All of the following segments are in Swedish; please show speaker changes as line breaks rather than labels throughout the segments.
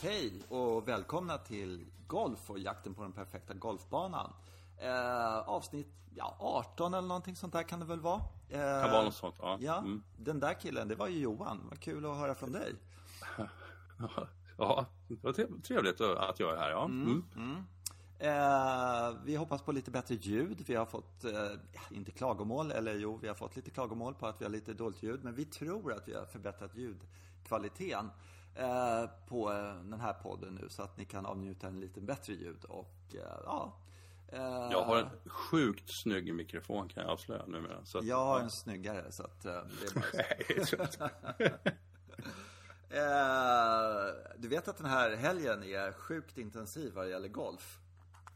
Hej och välkomna till Golf och jakten på den perfekta golfbanan. Eh, avsnitt ja, 18 eller någonting sånt där kan det väl vara? Eh,
Kan vara något sånt, ja.
Ja,
Mm.
den där killen, det var ju Johan. Vad kul att höra från dig.
Ja, det var trev- trevligt att jag är här, ja. Mm.
Eh, vi hoppas på lite bättre ljud. Vi har fått, eh, inte klagomål, eller jo, vi har fått lite klagomål på att vi har lite dåligt ljud. Men vi tror att vi har förbättrat ljudkvaliteten eh, på eh, den här podden nu. Så att ni kan avnjuta en lite bättre ljud. Och eh, ja. eh,
Jag har en sjukt snygg mikrofon kan jag avslöja numera. Så att,
jag har en snyggare, så att eh, det är bara så.
Jag
du vet att den här helgen är sjukt intensiv vad det gäller golf.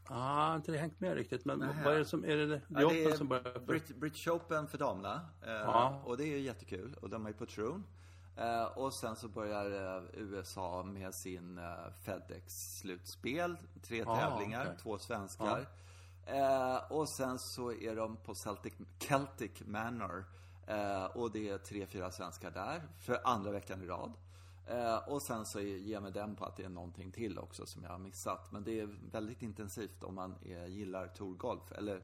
Ah, har inte det hängt med riktigt. Men
Nähä.
vad är det som, är det det
Ja, det
Japan som börjar?
är Brit- British Open för damerna. Eh. Och det är ju jättekul. Och de är på Troon. Eh, och sen så börjar eh, USA med sin eh, FedEx-slutspel. Tre
Ah,
tävlingar,
okej.
två svenskar. Eh, och sen så är de på Celtic, Celtic Manor. Och det är tre, fyra svenskar där. För andra veckan i rad. Och sen så ger jag mig den på att det är någonting till också som jag har missat. Men det är väldigt intensivt om man är, gillar tourgolf. Eller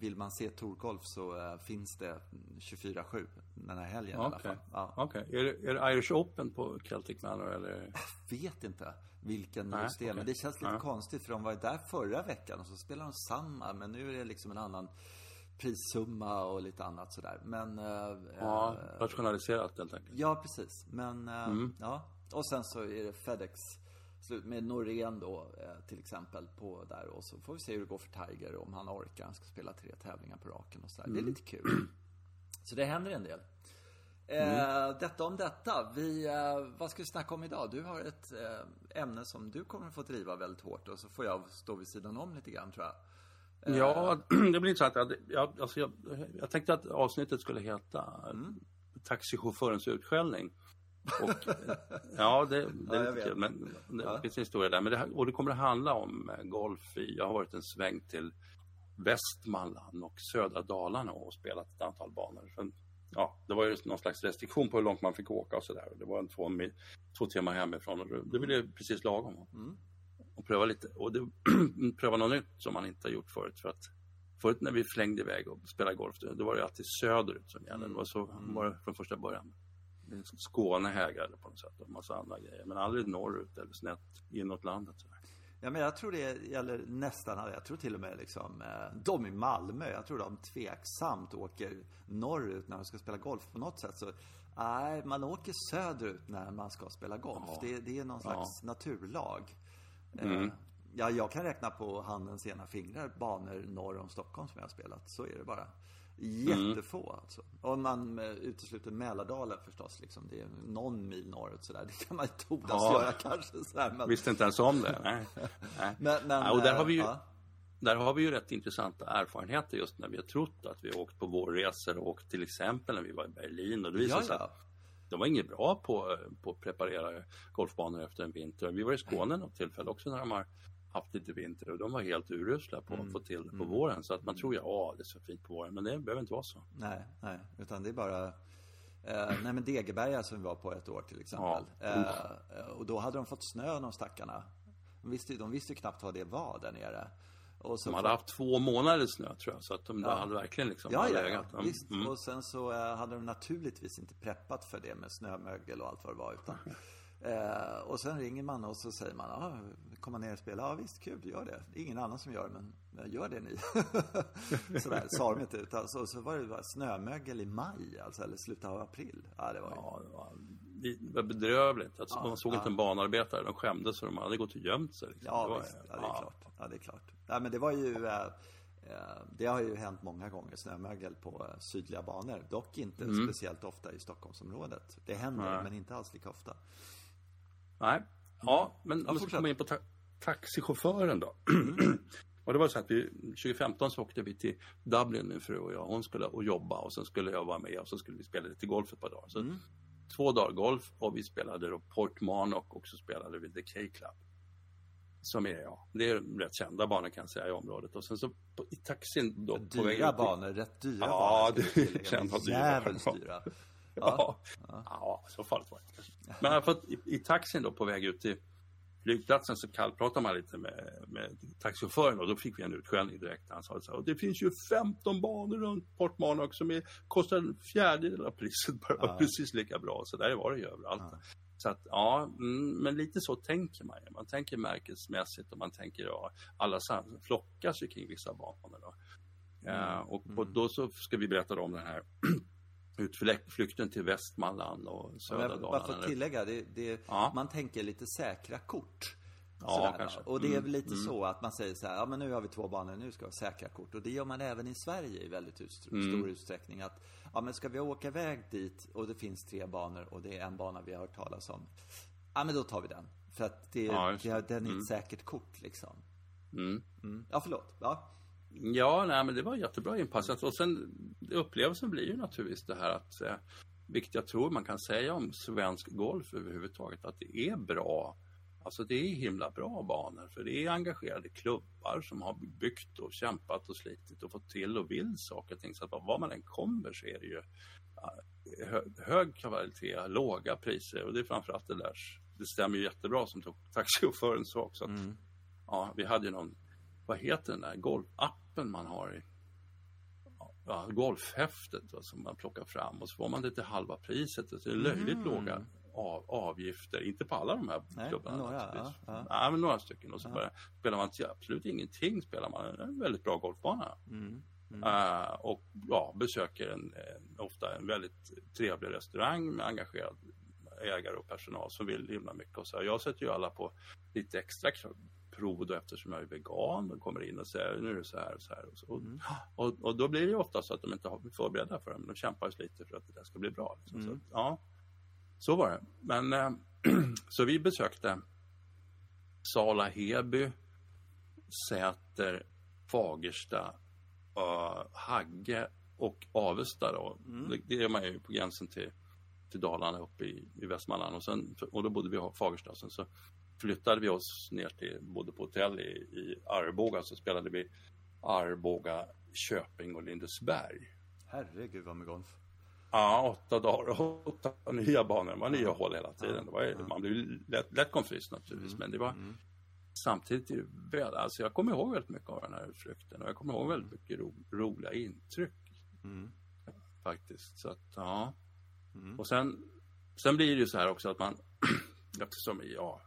vill man se tourgolf så eh, finns det 24-7 den här helgen i alla fall. Ja.
Okej. Är, det, är det Irish Open på Celtic Manor eller?
Vet inte vilken
Nej,
just det är, men
okej.
det känns lite
Ja.
konstigt för de var ju där förra veckan och så spelar de samma. Men nu är det liksom en annan prissumma och lite annat sådär. Men... eh,
Ja,
eh,
rationaliserat helt enkelt.
Ja, precis. Men,
Mm.
ja. Och sen så är det FedEx slut med Norén då, eh, till exempel, på där. Och så får vi se hur det går för Tiger, om han orkar. Han ska spela tre tävlingar på raken och sådär. Det är
Mm.
lite kul. Så det händer en del. Eh, detta om detta. Vi, eh, vad ska vi snacka om idag? Du har ett ämne som du kommer att få driva väldigt hårt och så får jag stå vid sidan om lite grann tror jag.
Ja, det blir intressant. Jag, jag, alltså jag, jag tänkte att avsnittet skulle heta
Mm.
Taxichaufförens utskällning. Och, ja, det, det
Ja,
är
jag
lite kul. Men det
Ja.
finns en historia där. Men det, och det kommer att handla om eh, golf i, jag har varit en sväng till Västmanland och södra Dalarna och spelat ett antal banor. För, ja, det var ju någon slags restriktion på hur långt man fick åka och sådär. Det var en två, mil, två timmar hemifrån och det- det blev precis lagom.
Mm.
Och pröva lite, och det, pröva något nytt som man inte har gjort förut. För att förut när vi flängde iväg och spelade golf, då var det alltid söderut som gällde. Det var så var det från första början. Skåne hägrade på något sätt och en massa andra grejer. Men aldrig norrut eller snett inåt landet. Sådär.
Ja, men jag tror det gäller nästan alla. Jag tror till och med liksom, eh, de i Malmö, jag tror de tveksamt åker norrut när de ska spela golf på något sätt. Så, nej, man åker söderut när man ska spela golf.
Ja.
Det, det är någon slags naturlag.
Mm.
Eh, ja, jag kan räkna på handens ena fingrar banor norr om Stockholm som jag har spelat. Så är det bara. Jättefå alltså. Om man eh, utesluter Mälardalen förstås. Liksom. Det är någon mil norrut sådär. Det kan man ju tordas
Ja.
göra kanske. Sådär, men,
Visste inte ens om det. Nej. Nej.
men, men,
Ja, och där
eh,
har vi ju,
ja.
där har vi ju rätt intressanta erfarenheter just när vi har trott att vi har åkt på vårresor och till exempel när vi var i Berlin och det visade sig att de var inget bra på, på att preparera golfbanor efter en vinter. Vi var i Skåne något tillfälle också när de har haft lite vinter och de var helt urusla på
Mm.
att få till det på våren. Så att man tror ju, ja det är så fint på våren, men det behöver inte vara så.
Nej, nej, utan det är bara eh, Nej men Degeberga som vi var på ett år till exempel
Ja.
eh, Och då hade de fått snö de stackarna De visste, de visste ju knappt vad det var där nere och så
De hade haft två månader snö tror jag, så att de
Ja.
hade verkligen liksom
Ja, ja, ja,
legat. Mm.
visst. Och sen så eh, hade de naturligtvis inte preppat för det med snömögel och allt vad det var. Utan, eh, och sen ringer man och så säger man, ah, komma ner och spela. Ja visst, kul, gör det. Det är ingen annan som gör det, men men gör det ni. Sådär sa de inte. Utan, så, så var det bara snömögel i maj, alltså, eller slutet av april. Ja, det var ju...
Ja, det var, det var bedrövligt. Alltså, man såg inte en banarbetare, de skämdes så de hade gått och gömt sig. Liksom.
Ja,
Det var-
visst. Ja, det är klart. Ja, det är klart. Ja, men det var ju... Eh, eh, det har ju hänt många gånger, snömögel på eh, sydliga banor. Dock inte speciellt ofta i Stockholmsområdet. Det händer,
Mm. Nej.
men inte alls lika ofta.
Nej, ja, men om vi ska komma in på ta taxichauffören då. och det var så att vi, 2015 så åkte vi till Dublin, min fru och jag. Hon skulle och jobba och sen skulle jag vara med och så skulle vi spela lite golf ett par dagar. Så två dagar golf och vi spelade då Portmarnock och så spelade vi The K-Club. Som är, ja, det är rätt kända banor kan jag säga i området. Och sen så på, i taxin då på
Dyra
ut till-
banor, rätt dyra
Ja,
banor.
kan vara dyra.
Jävligt dyra.
Ja, ja. så farligt var det inte. Men fall, i, i taxin då på väg ut till flygplatsen så kallpratade man lite med, med taxichauffören och då fick vi en utskällning direkt. Han sa så här, det finns ju 15 banor runt Port Monarch som är, kostar en fjärdedel av priset, bara ja. precis lika bra. Så där var det ju överallt. Ja. Så att ja, mm, men lite så tänker man ju. Man tänker märkesmässigt och man tänker ja, alla flockas ju kring vissa banor. Då. Mm. Uh, och mm. då så ska vi berätta om den här utflykten till Västmanland och södra Dalarna.
Bara för att tillägga, det, det, ja. man tänker lite säkra kort. Ja, kanske. Och det är väl mm, lite mm. så att man säger så här, ja men nu har vi två banor, nu ska vi ha säkra kort. Och det gör man även i Sverige i väldigt stor mm. utsträckning. Att, ja men ska vi åka iväg dit och det finns tre banor och det är en bana vi har hört talas om. Ja men då tar vi den. För att det, ja, det, den är ett mm. säkert kort liksom. Mm. mm. Ja, förlåt. Ja.
Ja, nej, men det var jättebra inpassat. Och sen upplevelsen blir ju naturligtvis det här att, eh, vilket jag tror man kan säga om svensk golf överhuvudtaget, att det är bra. Alltså det är himla bra banor för det är engagerade klubbar som har byggt och kämpat och slitit och fått till och vill saker och ting. Så att var man än kommer så är det ju hög kvalitet, låga priser och det är framförallt det där. Det stämmer ju jättebra som taxichauffören sa också. Att, mm. Ja, vi hade ju någon vad heter den där golfappen man har i ja, golfhäftet va, som man plockar fram och så får man det till halva priset. Det är löjligt mm. låga av, avgifter, inte på alla de här Nej, klubbarna några, ja, ja. Nej, men några stycken. Och så bara, spelar man till absolut ingenting spelar man en väldigt bra golfbana. Mm. Mm. Uh, och ja, besöker en, en, ofta en väldigt trevlig restaurang med engagerad ägare och personal som vill himla mycket. Och så jag sätter ju alla på lite extra prov då eftersom jag är vegan och kommer in och säger nu är det så här och så här. Och, så. Mm. och, och, då blir det ofta så att de inte har förberedda för det, men de kämpar ju lite för att det där ska bli bra. Liksom. Mm. Så, ja, så var det. Men äh, så vi besökte Sala Heby, Säter, Fagersta, uh, Hagge och Avesta då. Mm. Det, det, är man ju på gränsen till, till Dalarna uppe i, i Västmanland och, sen, och då bodde vi i Fagersta. Sen så flyttade vi oss ner till, bodde på hotell i, i Arboga, så spelade vi Arboga, Köping och Lindesberg.
Herregud vad med golf.
Ja, åtta dagar och åtta nya banor. Det var nya hål hela tiden. Det var. Man blev lätt, lätt konfys naturligtvis, mm. men det var mm. samtidigt väl, alltså jag kommer ihåg väldigt mycket av den här utflykten och jag kommer ihåg väldigt mycket ro, roliga intryck. Mm. Faktiskt, så att ja. Mm. Och sen, sen blir det ju så här också att man, eftersom, ja,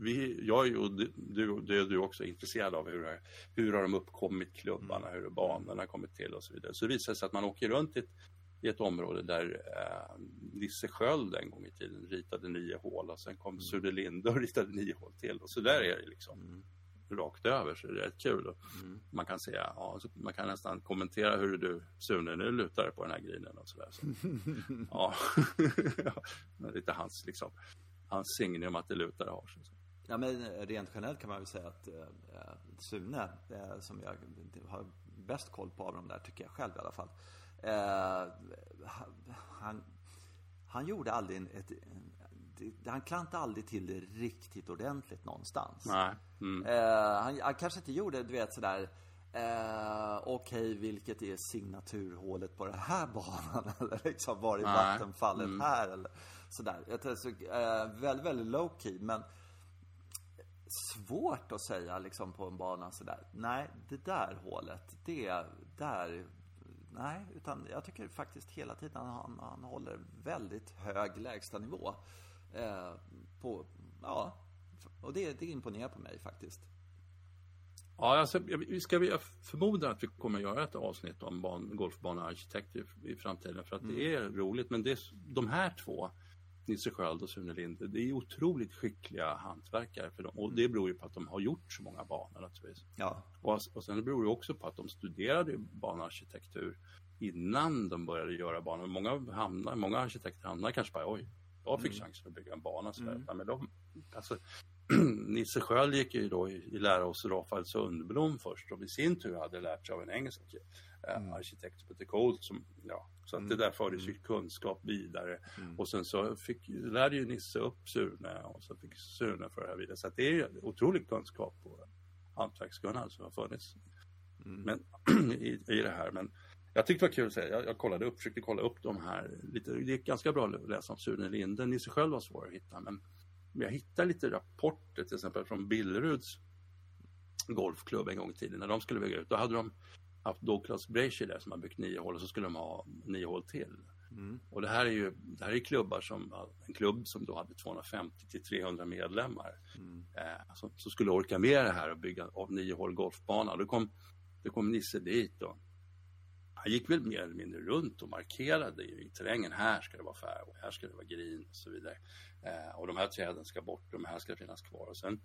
vi, jag och du, du, du, du också är intresserad av hur, hur har de uppkommit klubbarna, hur har banorna kommit till och så vidare. Så det visar sig att man åker runt i ett, i ett område där eh, Nisse Sköld en gång i tiden ritade nio hål och sen kom mm. Sune Linde och ritade nio hål till och så där är det liksom. Mm rakt över så det är rätt kul. Mm. Man kan säga, ja, man kan nästan kommentera hur du Sune nu lutar på den här grinen och sådär. Så, ja, lite hans liksom hans signum att det lutar har.
Ja, men rent generellt kan man väl säga att eh, Sune, eh, som jag har bäst koll på av de där, tycker jag själv i alla fall. Eh, han, han gjorde aldrig ett, han klantade aldrig till det riktigt ordentligt någonstans.
Nej.
Mm. Eh, han, han, kanske inte gjorde, du vet sådär, eh, okej, okay, vilket är signaturhålet på den här banan? Eller liksom, var är vattenfallet mm. här? Eller, sådär. Jag tror, så, eh, väldigt, väldigt low key, men svårt att säga liksom på en bana sådär. Nej, det där hålet, det där Nej, utan jag tycker faktiskt hela tiden han, han håller väldigt hög lägstanivå. Eh, på, ja, och det, det imponerar på mig faktiskt.
Ja, alltså, vi ska, jag förmodar att vi kommer att göra ett avsnitt om ban, golfbanearkitekt i, framtiden för att mm. det är roligt. Men det, de här två Nisse Sköld och Sune Linde, det är otroligt skickliga hantverkare för dem. Och det beror ju på att de har gjort så många banor naturligtvis.
Ja.
Och, och sen beror det också på att de studerade banarkitektur innan de började göra banor. Många, hamnar, många arkitekter hamnar kanske bara, oj, jag fick mm. chansen att bygga en bana. Så mm. Men de, alltså, Nisse Sköld gick ju då i, i lära hos Rafael Sundblom först och i sin tur hade lärt sig av en engelsk eh, mm. arkitekt som heter Colt. Som, ja, så att mm. det där fördes ju mm. kunskap vidare. Mm. Och sen så fick, lärde ju Nisse upp Sune och så fick Sune föra det vidare. Så att det är otrolig kunskap på hantverkskunnande som har funnits mm. men, i, i det här. Men jag tyckte det var kul att säga, jag, jag kollade upp, försökte kolla upp de här lite, det gick ganska bra att läsa om Sune Linde. Nisse själv var svår att hitta men jag hittade lite rapporter till exempel från Billeruds golfklubb en gång i tiden när de skulle bygga ut. Då hade de haft Douglas Brasher där som har byggt nio hål och så skulle de ha nio hål till. Mm. Och det här är ju det här är klubbar som, en klubb som då hade 250 till 300 medlemmar. Mm. Eh, som, som, skulle orka med det här och bygga av nio hål golfbana. Då kom, då kom Nisse dit och han gick väl mer eller mindre runt och markerade i, terrängen. Här ska det vara fär och här ska det vara green och så vidare. Eh, och de här träden ska bort de här ska finnas kvar. Och sen,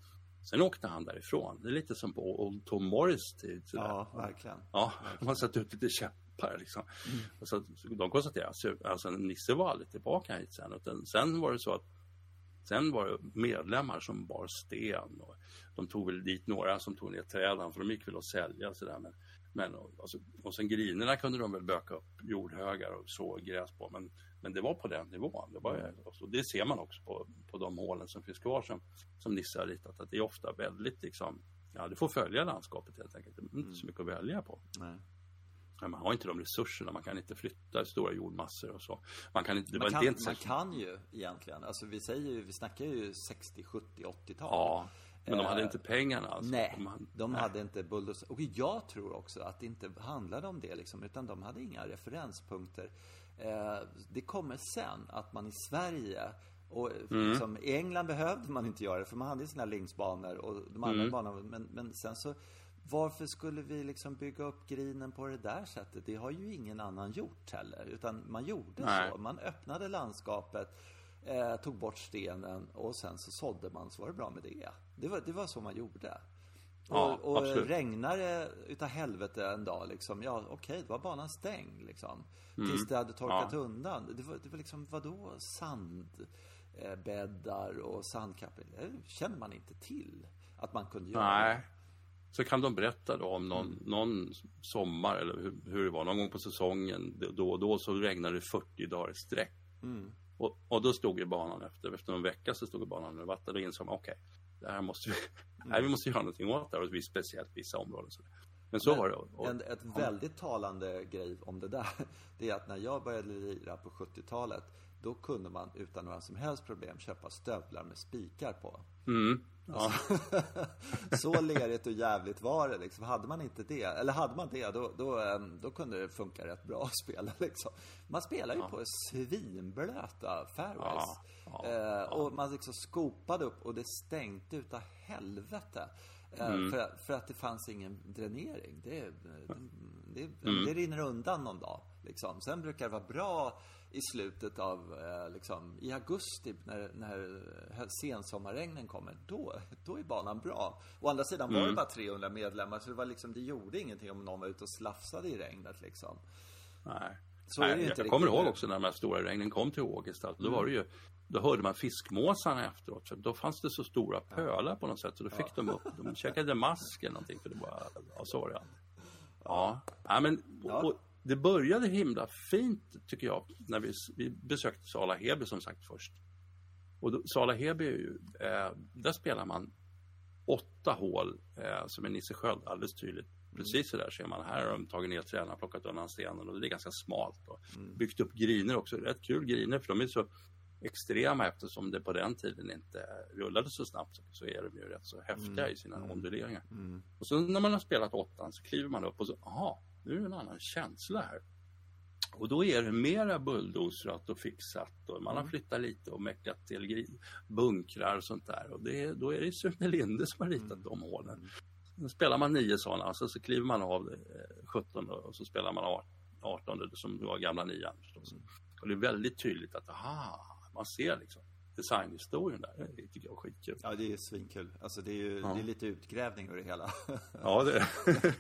sen åkte han därifrån. Det är lite som på Old Tom Morris tid.
Sådär. Ja, verkligen.
Ja, de har satt ut lite käppar liksom. Mm. Och så, de konstaterade alltså, alltså Nisse var aldrig tillbaka hit sen. Utan sen var det så att Sen var det medlemmar som bar sten och de tog väl dit några som tog ner träden för de gick väl att sälja sådär. Men men, alltså, och sen grinerna kunde de väl böka upp jordhögar och så gräs på. Men, men det var på den nivån. Det, var, mm. alltså, det ser man också på, på de hålen som finns kvar som, som Nisse har ritat. Att det är ofta väldigt liksom, ja du får följa landskapet helt enkelt. Det är inte mm. så mycket att välja på. Nej. man har inte de resurserna, man kan inte flytta stora jordmassor och så. Man kan, inte,
man kan, inte man kan ju egentligen, alltså vi säger ju, vi snackar ju 60, 70, 80-tal.
Ja, men de hade eh, inte pengarna alltså?
Nej, de hade, de nej. hade inte bulldozer. Och jag tror också att det inte handlade om det liksom, utan de hade inga referenspunkter. Eh, det kommer sen att man i Sverige och mm. liksom, i England behövde man inte göra det för man hade sina linksbanor och de andra mm. banorna. Men, men sen så varför skulle vi liksom bygga upp grinen på det där sättet? Det har ju ingen annan gjort heller. Utan man gjorde Nej. så. Man öppnade landskapet eh, tog bort stenen och sen så sådde man så var det bra med det. Det var, det var så man gjorde. Ja, och, och regnar det utav helvete en dag liksom, ja okej, okay, då var banan stängd liksom. Mm. Tills det hade torkat ja. undan. Det var, det var liksom, vadå sandbäddar och sandkappor? Det känner man inte till att man kunde göra.
Nej. Så kan de berätta då om någon, mm. någon sommar eller hur, hur, det var, någon gång på säsongen då och då så regnade det 40 dagar i sträck. Mm. Och, och då stod ju banan efter, efter någon vecka så stod banan under vatten. Då insåg man, okej, okay, det här måste vi, nej, vi måste göra någonting åt det här, och speciellt vissa områden. Så. Men så Men, var det. Och,
en, ett väldigt talande grej om det där, det är att när jag började lira på 70-talet, då kunde man utan några som helst problem köpa stövlar med spikar på.
Mm. Ja.
så lerigt och jävligt var det liksom. Hade man inte det, eller hade man det, då, då, ehm, då kunde det funka rätt bra att spela liksom. Man spelar ju ja. på svinblöta fairways. Ja. Eh, och man liksom skopade upp och det stänkte utav helvete. Eh, mm. för, för, att det fanns ingen dränering. Det, det, det, mm. det rinner undan någon dag. Liksom. Sen brukar det vara bra i slutet av, eh, liksom, i augusti när, när sensommarregnen kommer, då, då är banan bra. Å andra sidan var det mm. bara 300 medlemmar, så det var liksom, det gjorde ingenting om någon var ute och slafsade i regnet liksom.
Nej. Så Nej, inte jag kommer ihåg också när de här stora regnen kom till Ågesta, då mm. var det ju då hörde man fiskmåsarna efteråt. För då fanns det så stora pölar på något sätt. Så då fick ja. de upp, de käkade mask eller någonting. För det var, ja, så var det. Ja, ja men och, det började himla fint tycker jag när vi, vi besökte Sala Heby som sagt först. Och då, Sala Heby, ju, eh, där spelar man åtta hål eh, som är Nisse Sköld alldeles tydligt. Precis så där ser man. Här har de tagit ner träden och plockat undan stenen och det är ganska smalt. Och mm. Byggt upp griner också. Rätt kul griner för de är så extrema eftersom det på den tiden inte rullade så snabbt så är de ju rätt så häftiga mm. i sina mm. onduleringar. Mm. Och så när man har spelat åttan så kliver man upp och så, aha, nu är det en annan känsla här. Och då är det mera bulldozrat och fixat och man har mm. flyttat lite och meckat till bunkrar och sånt där. Och det, då är det Sune Linde som har ritat mm. de hålen. Då spelar man nio sådana, alltså så kliver man av 17 och så spelar man 18 som var gamla nian förstås. Mm. Och det är väldigt tydligt att, aha, man ser liksom designhistorien där. Det tycker jag är skitkul.
Ja, det är svinkul. Alltså det är ju ja. det är lite utgrävning ur det hela.
ja, det är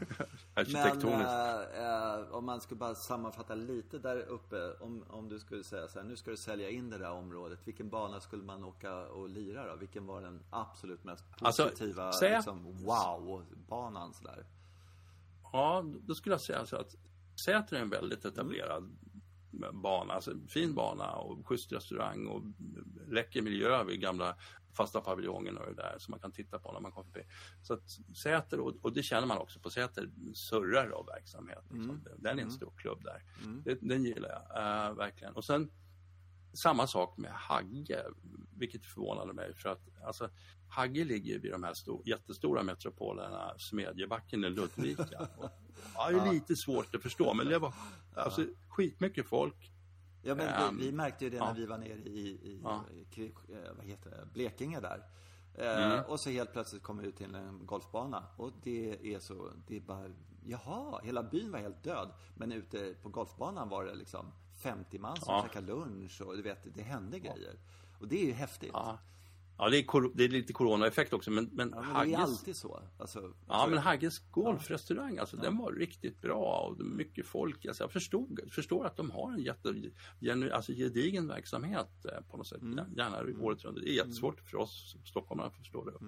Arkitektoniskt. Men äh, om man skulle bara sammanfatta lite där uppe. Om, om du skulle säga så här, nu ska du sälja in det där området. Vilken bana skulle man åka och lira då? Vilken var den absolut mest alltså, positiva, alltså, säga... liksom, wow-banan sådär?
Ja, då skulle jag säga så att Säter är en väldigt etablerad bana, alltså fin bana och schysst restaurang och läcker miljö vid gamla fasta paviljongen och det där som man kan titta på när man kommer förbi. Så att Säter, och, och det känner man också på Säter, surrar av verksamhet. Liksom. Mm. Den är en mm. stor klubb där. Mm. Det, den gillar jag uh, verkligen. Och sen samma sak med Hagge, vilket förvånade mig. För att alltså, Hagge ligger vid de här stor, jättestora metropolerna Smedjebacken och Ludvika. Och, ja, det är lite svårt att förstå, men det var alltså, skitmycket folk.
Ja, men vi, vi märkte ju det när
ja.
vi var nere i, i,
Ja.
i, i vad heter det, Blekinge där. Eh, Och så helt plötsligt kom vi ut till en golfbana och det är så, det är bara, jaha, hela byn var helt död. Men ute på golfbanan var det liksom 50 man som
Ja.
käkade lunch och du vet, det hände grejer. Och det är ju häftigt.
Ja, ja det, är det är lite coronaeffekt också, men, men,
Ja, men det är
Hagges,
alltid så. Alltså,
ja, men Hagges golfrestaurang, alltså, den var riktigt bra och mycket folk. Alltså, jag förstod, förstår att de har en jätte, genu- alltså, gedigen verksamhet eh, på något sätt,
Mm.
gärna året runt. Det är jättesvårt för oss stockholmare att förstå det uppe.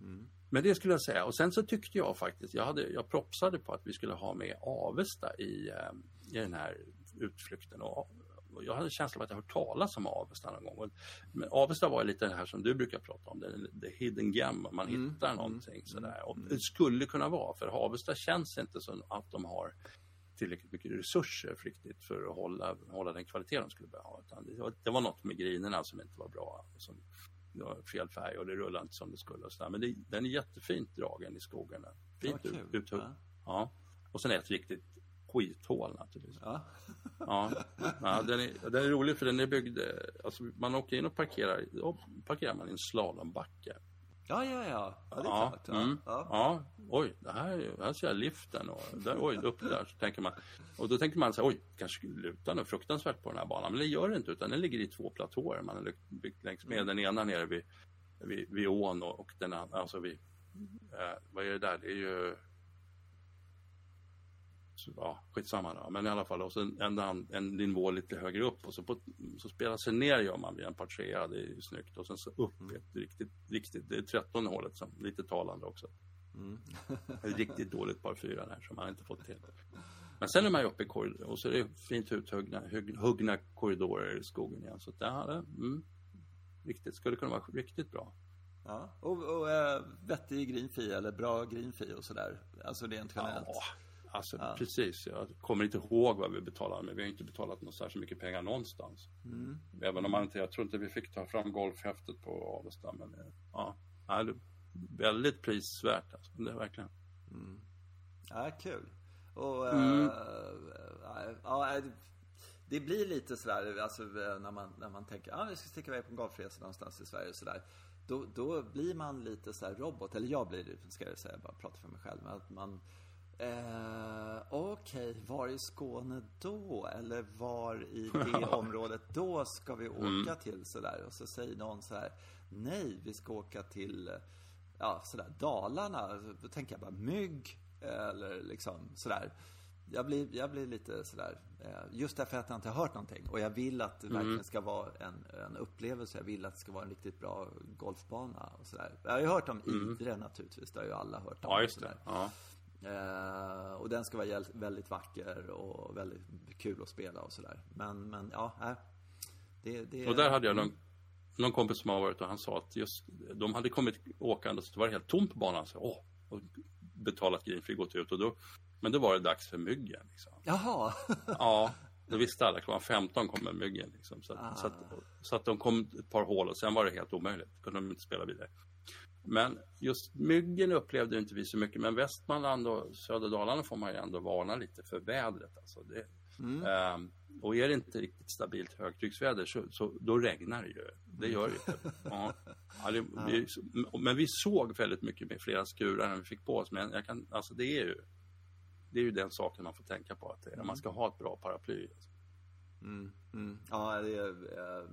Mm.
Men det skulle jag säga. Och sen så tyckte jag faktiskt, jag, hade, jag propsade på att vi skulle ha med Avesta i, eh, i den här utflykten. Och, och jag hade en känsla av att jag hört talas om Avesta någon gång. Och, men Avesta var lite det här som du brukar prata om, det, the hidden gem, man
Mm.
hittar någonting sådär. Och det skulle kunna vara, för Avesta känns inte som att de har tillräckligt mycket resurser för, riktigt för att hålla, hålla den kvalitet de skulle behöva det, var, det var något med grinerna som inte var bra. Som, det var fel färg och det rullade inte som det skulle. Och så där. Men det, den är jättefint dragen i skogen. Fint ut, uthugg.
Ja.
Ja. Och sen ett riktigt skithål naturligtvis.
Ja.
Ja. ja den, är, den är rolig för den är byggd, eh, alltså man åker in och parkerar, då parkerar man i en slalombacke.
Ja, ja, ja. Ja, det är
Ja,
klart. Ja.
mm,
Ja.
ja. Oj, det här, är- här ser jag liften och där, oj, upp där. Så tänker man. Och då tänker man så här, oj, kanske skulle luta något fruktansvärt på den här banan. Men det gör det inte, utan den ligger i två platåer. Man har byggt längs med den ena nere vid, vid, vid ån och, och den andra, alltså vid, eh, vad är det där? Det är ju ja, skitsamma då. Men i alla fall, och sen en, en, nivå lite högre upp och så, på, så spelar sig ner gör man vid en par trea, det är ju snyggt. Och sen så upp
Mm.
ett riktigt, riktigt, det är trettonde hålet som lite talande också.
Mm.
Ett riktigt dåligt par fyra där som man inte fått till. Men sen är man ju uppe i korridoren och så är det fint uthuggna hugg, huggna korridorer i skogen igen. Så det här, mm, riktigt, skulle kunna vara riktigt bra.
Ja. Och, och äh, vettig greenfee eller bra greenfee och sådär. Alltså rent generellt.
Ja, alltså
Ja.
precis. Jag kommer inte ihåg vad vi betalade, men vi har inte betalat något särskilt mycket pengar någonstans.
Mm.
Även om man inte, jag tror inte vi fick ta fram golfhäftet på Avesta, men eh, ja, är väldigt prisvärt alltså. Det är verkligen.
Ja, kul. Och,
Mm.
äh, ja, äh, det blir lite sådär, alltså äh, när man, när man tänker, ja, vi ska sticka iväg på en golfresa någonstans i Sverige och sådär. Då, då blir man lite sådär robot, eller jag blir det, ska jag säga, bara prata för mig själv. Men att man, eh, okej, var i Skåne då? Eller var i det området då ska vi åka till sådär? Och så säger någon så här, nej, vi ska åka till, ja, sådär, Dalarna. Då tänker jag bara mygg, eller liksom sådär. Jag blir, jag blir lite sådär, eh, just därför att jag inte har hört någonting. Och jag vill att det verkligen ska vara en, en upplevelse. Jag vill att det ska vara en riktigt bra golfbana och sådär. Jag har ju hört om Idre naturligtvis, det har ju alla hört om.
Ja, just det. Ja.
Eh, och den ska vara väldigt vacker och väldigt kul att spela och sådär. Men, men ja, nej. Det, det,
Och där hade jag någon, någon kompis som har varit och han sa att just de hade kommit åkande så det var helt tomt på banan. Så, åh, och betalat greenfree, gått ut och då, men då var det dags för myggen. Liksom.
Jaha.
Ja, då visste alla klockan 15 kommer myggen. Liksom. Så, att, så, att, så att de kom ett par hål och sen var det helt omöjligt. kunde de inte spela vidare. Men just myggen upplevde inte vi så mycket. Men Västmanland och södra Dalarna får man ju ändå varna lite för vädret. Alltså det, ehm, och är det inte riktigt stabilt högtrycksväder så, så då regnar det ju. Det gör det ju. Ja. Ja, det, vi, men vi såg väldigt mycket med flera skurar när vi fick på oss. Men jag kan, alltså det är ju det är ju den saken man får tänka på. Att det, man ska ha ett bra paraply.
Mm, mm. Ja, är, eh,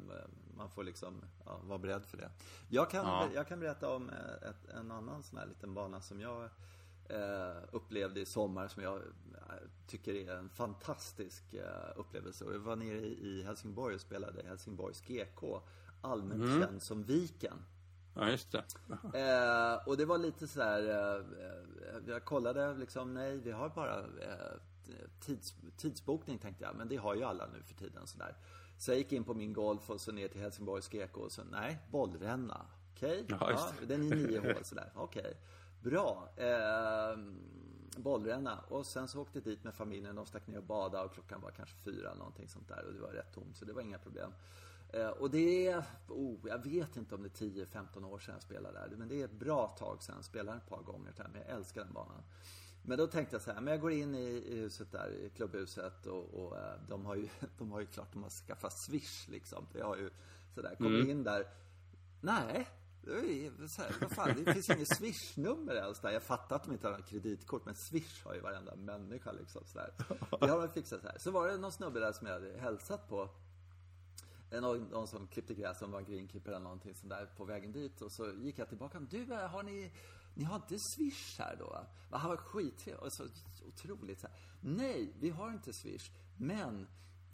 man får liksom ja, vara beredd för det. Jag kan,
Ja.
jag kan berätta om eh, ett, en annan sån här liten bana som jag eh, upplevde i sommar som jag eh, tycker är en fantastisk eh, upplevelse. Och jag var nere i, Helsingborg och spelade Helsingborgs GK, allmänt
Mm.
känd som Viken.
Ja, just det.
Eh, och det var lite så här, eh, jag kollade liksom, nej vi har bara eh, tids, tidsbokning tänkte jag, men det har ju alla nu för tiden sådär. Så jag gick in på min golf och så ner till Helsingborgs GK och så, nej, bollränna. Okej,
Ja, just det.
den är nio hål sådär, okej. Bra. Eh, bollränna. Och sen så åkte jag dit med familjen, de stack ner och badade och klockan var kanske fyra någonting sånt där och det var rätt tomt så det var inga problem. Eh, och det är, oh, jag vet inte om det är 10-15 år sedan jag spelade där. Men det är ett bra tag sedan. Jag spelade ett par gånger där, men jag älskar den banan. Men då tänkte jag så här, men jag går in i, huset där, i klubbhuset och, och eh, de har ju, de har ju klart, de har skaffat Swish liksom. Det har ju sådär, kommer
Mm.
in där. Nej, det är så här, vad fan, det finns inget Swish-nummer ens där. Jag fattar att de inte har kreditkort, men Swish har ju varenda människa liksom sådär. Det har de fixat så här. Så var det någon snubbe där som jag hade hälsat på. Någon, någon som klippte gräs, som var greenkeeper eller någonting sånt där på vägen dit. Och så gick jag tillbaka. Du, eh, har ni, ni har inte Swish här då? va?" Han var skittrevlig och så otroligt så här. Nej, vi har inte Swish. Men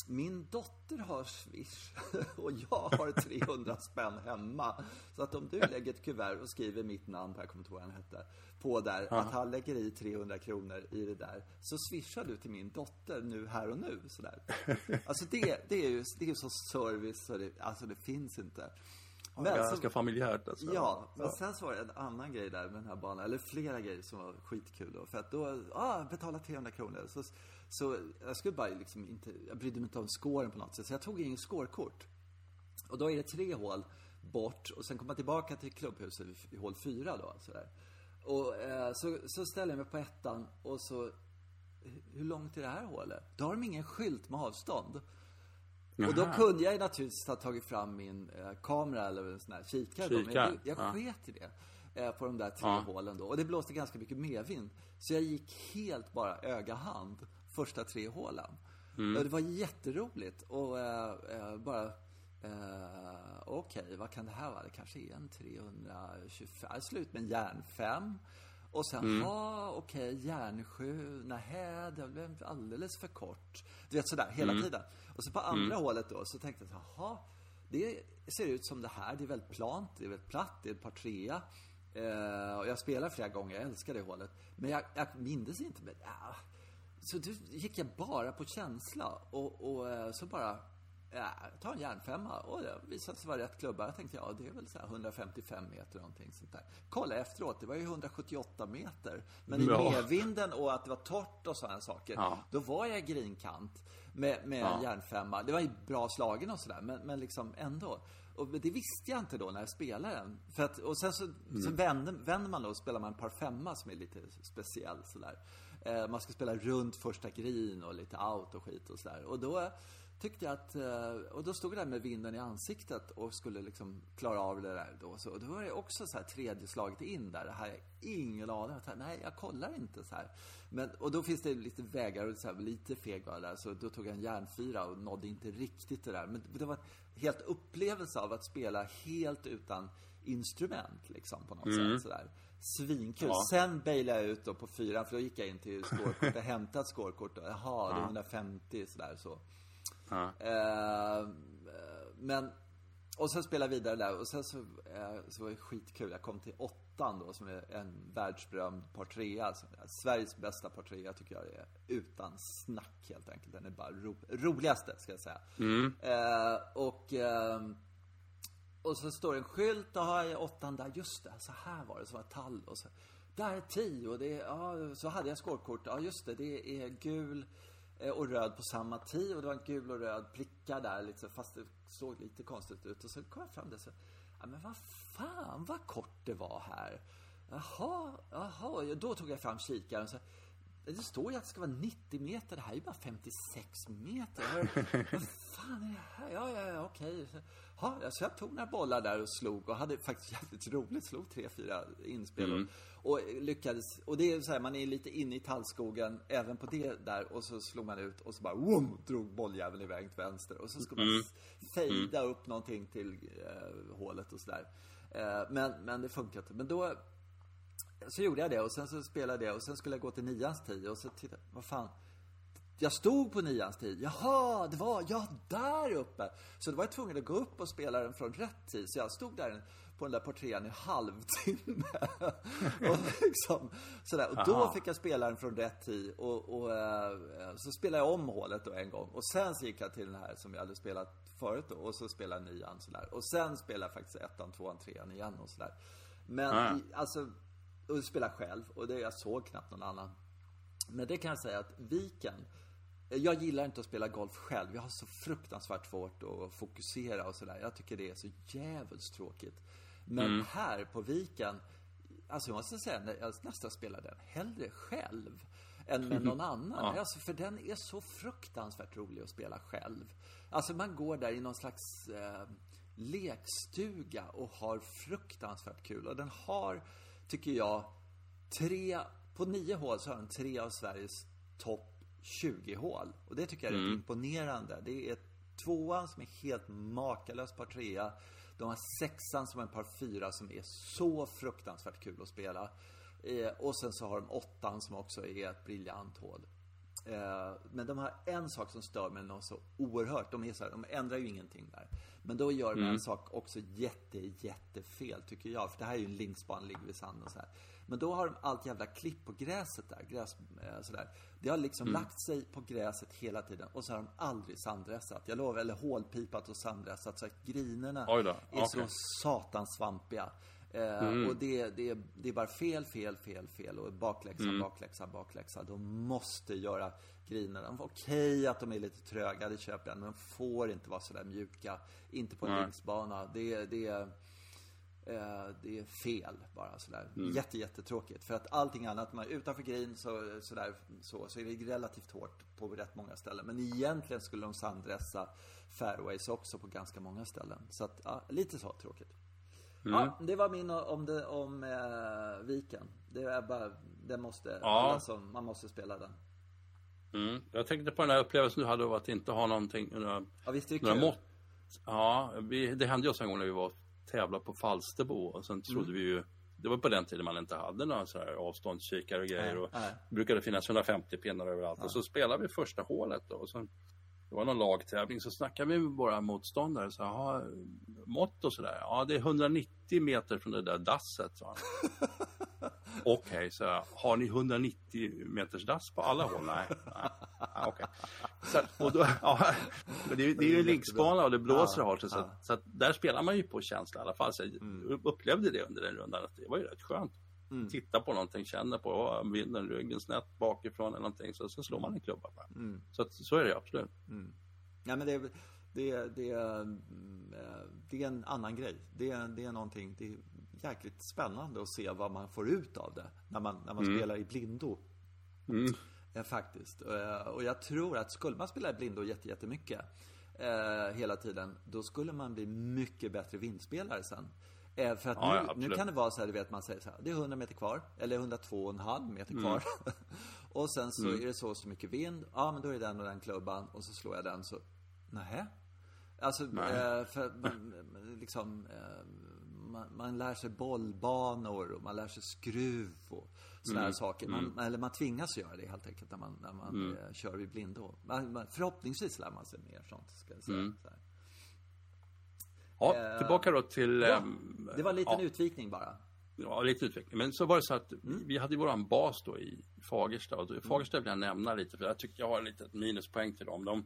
min dotter har Swish och jag har 300 spänn hemma. Så att om du lägger ett kuvert och skriver mitt namn, jag kommer inte ihåg vad han hette, på där, att han lägger i 300 kronor i det där, så swishar du till min dotter nu, här och nu. Sådär. Alltså det, det är ju det är så service, så det, alltså det finns inte. Men
Ganska familjärt alltså.
Ja, men sen så var det en annan grej där med den här banan, eller flera grejer som var skitkul då. För att då, ah, betala 300 kronor. Så, så jag skulle bara liksom inte, jag brydde mig inte om scoren på något sätt. Så jag tog ingen scorekort. Och då är det tre hål bort och sen kommer man tillbaka till klubbhuset vid hål fyra då. Sådär. Och eh, så, så ställer jag mig på ettan och så, hur långt är det här hålet? Då har de ingen skylt med avstånd. Och då kunde jag naturligtvis ha tagit fram min eh, kamera eller en sån här kikare. då, men jag, jag
ja.
sket i det. Eh, på de där tre
Ja.
hålen då. Och det blåste ganska mycket medvind. Så jag gick helt bara öga-hand första tre hålen.
Mm.
Och det var jätteroligt. Och eh, eh, bara... Eh, Okej, vad kan det här vara? Det kanske är en 325. Slut med en järn 5. Och sen,
Mm.
ja okej, järnsju, nähä, det blev alldeles för kort. Du vet sådär, hela
Mm.
tiden. Och så på andra hålet då, så tänkte jag, jaha, det ser ut som det här, det är väldigt plant, det är väldigt platt, det är ett par trea. Eh, och jag spelar flera gånger, jag älskar det hålet. Men jag, jag mindes inte, men ja. Så då gick jag bara på känsla och, och eh, så bara, ja, ta en järnfemma. Och det visade sig vara rätt klubba. Jag tänkte, ja det är väl så här 155 meter någonting sånt där. Kolla efteråt, det var ju 178 meter. Men i
Ja.
medvinden och att det var torrt och sådana saker,
Ja.
då var jag grinkant med, med en järnfemma. Det var ju bra slagen och sådär, men, men liksom ändå. Och det visste jag inte då när jag spelade den. För att, och sen så, så vänder, vänder man då och spelar man en par femma som är lite speciell sådär. Eh, man ska spela runt första green och lite out och skit och sådär. Och då tyckte jag att, eh, och då stod jag där med vinden i ansiktet och skulle liksom klara av det där då. Så, och då var det också så här tredje slaget in där. Det här är ingen aning. Nej, jag kollar inte så här. Men, och då finns det lite vägar och så här, lite feg var där. Så då tog jag en järnfyra och nådde inte riktigt det där. Men det var en helt upplevelse av att spela helt utan instrument liksom på något sätt sådär. Svinkul.
Ja.
Sen bailade jag ut då på fyran för då gick jag in till scorekort och hämtade ett scorekort. och, Jaha, det är 150 sådär så.
Ja.
Eh, men, och sen spelade jag vidare där och sen så, eh, så var det skitkul. Jag kom till åttan då som är en världsberömd par trea. Alltså, Sveriges bästa par trea tycker jag det är. Utan snack helt enkelt. Den är bara ro, roligaste ska jag säga. Eh, och ehm, och så står det en skylt och har jag åttan där. Just det, så här var det. Så var det tall och så. Där är tio och det är, ja, så hade jag skålkort. Ja, just det, det är gul Eh, och röd på samma tee och det var en gul och röd prickar där liksom, fast det såg lite konstigt ut. Och så kom jag fram där så, ja men vad fan vad kort det var här. Jaha, jaha, då tog jag fram kikaren och så, det står ju att det ska vara 90 meter, det här är ju bara 56 meter. Vad fan är det här? Ja, ja, ja, okej. Ja, så jag tog några bollar där och slog och hade faktiskt jävligt roligt. Slog tre, fyra inspel och, och lyckades. Och det är så här, man är lite inne i tallskogen även på det där och så slog man ut och så bara wum, drog bolljäveln iväg till vänster och så man mm. fejda upp någonting till eh, hålet och sådär. Eh, men, men det funkar inte. Men då så gjorde jag det och sen så spelade jag och sen skulle jag gå till nians tid och så tittade vad fan. Jag stod på nians tid. Jaha, det var, ja, där uppe. Så då var jag tvungen att gå upp och spela den från rätt tid. Så jag stod där på den där portréan i halvtimme. och liksom, sådär. Och då fick jag spela den från rätt tid. Och, och eh, så spelade jag om hålet då en gång. Och sen så gick jag till den här som jag hade spelat förut då. Och så spelade jag nian sådär. Och sen spelade jag faktiskt ettan, tvåan, trean igen och sådär. Men i, alltså, och spela själv. Och det, jag såg knappt någon annan. Men det kan jag säga att Viken Jag gillar inte att spela golf själv. Jag har så fruktansvärt svårt att fokusera och sådär. Jag tycker det är så jävligt tråkigt. Men
Mm.
här på viken, alltså jag måste säga, jag nästan spelar den hellre själv än med någon annan.
Ja.
Alltså, för den är så fruktansvärt rolig att spela själv. Alltså man går där i någon slags eh, lekstuga och har fruktansvärt kul. Och den har, tycker jag, tre, på nio hål så har den tre av Sveriges topp 20 hål. Och det tycker jag är rätt imponerande. Det är tvåan som är helt makalös par trea. De har sexan som är en par fyra som är så fruktansvärt kul att spela. Eh, och sen så har de åttan som också är ett briljant hål. Eh, men de har en sak som stör mig något så oerhört. De, är så här, de ändrar ju ingenting där. Men då gör de en sak också jätte, jättefel tycker jag. För det här är ju en linksbana, ligger vid sanden och så här. Men då har de allt jävla klipp på gräset där. Gräs, eh, sådär. Det har liksom lagt sig på gräset hela tiden. Och så har de aldrig sandressat. Jag lovar, eller hålpipat och sandressat. Så att grinerna är
okej.
så satans svampiga. Eh, Och det, det, det är bara fel, fel, fel, fel och bakläxa, bakläxa, bakläxa. De måste göra grinerna. Okej att de är lite tröga, det köper jag. Men de får inte vara sådär mjuka. Inte på en linksbana. Det, det, eh, det är fel bara sådär. Jätte, jättetråkigt. För att allting annat, man, utanför green så, sådär, så, så är det relativt hårt på rätt många ställen. Men egentligen skulle de sanddressa fairways också på ganska många ställen. Så att, ja, lite så tråkigt. Ja, det var min om, det, om eh, Viken. Det är bara, det måste,
Ja.
alla som, man måste spela den.
Mm. Jag tänkte på den här upplevelsen du hade av att inte ha någonting, några,
Ja, visst är det
några
kul?
mått. Ja, vi, det hände ju oss en gång när vi var tävlade på Falsterbo och sen trodde
Mm.
vi ju det var på den tiden man inte hade några så här avståndskikare och grejer.
Nej,
och
nej.
Brukade finnas 150 pinnar överallt. Och så spelade vi första hålet då. Och sen, det var någon lagtävling. Så snackade vi med våra motståndare. Så, "Jaha, mått och sådär. Ja, det är 190 meter från det där dasset, sa han. Okej, så jag, har ni 190 meters dass på alla håll? Nej. Okej. Så, och då, ja, det, är- det är ju en linksbana och det blåser
Ja,
hårt. Så,
ja.
så att där spelar man ju på känsla i alla fall. Så jag upplevde det under den rundan. Att det var ju rätt skönt. Titta på någonting, känna på oh, vinden, ryggen snett bakifrån eller någonting. Så, så slår man en klubba bara. Så, att, så är det absolut.
Ja, men det, det, det, mm, det är en annan grej. Det, är- det är någonting, det är jäkligt spännande att se vad man får ut av det när man, när man spelar i blindo. Eh, faktiskt. Eh, och jag tror att skulle man spela i blindo jätte- jättemycket eh, hela tiden, då skulle man bli mycket bättre vindspelare sen. Eh, för att
Ja, ja,
nu, nu
absolut.
kan det vara så här, du vet, man säger så här, det är 100 meter kvar, eller 102,5 meter kvar. och sen så är det så och så mycket vind, ja men då är det den och den klubban, och så slår jag den så, nähä? Alltså, eh, för man, liksom, eh, man, man lär sig bollbanor och man lär sig skruv och sådana här saker. Man, Eller man tvingas göra det helt enkelt när man, när man eh, kör vid blindo. Förhoppningsvis lär man sig mer sånt, ska jag säga. Så här.
Ja,
Eh,
tillbaka då till...
Ja,
ehm,
det var en liten
ja.
utvikning bara.
Ja, lite utveckling. Men så var det så att
Mm.
vi hade våran bas då i Fagersta. Och då- Fagersta vill jag nämna lite för jag tycker jag har en litet minuspoäng till dem. De,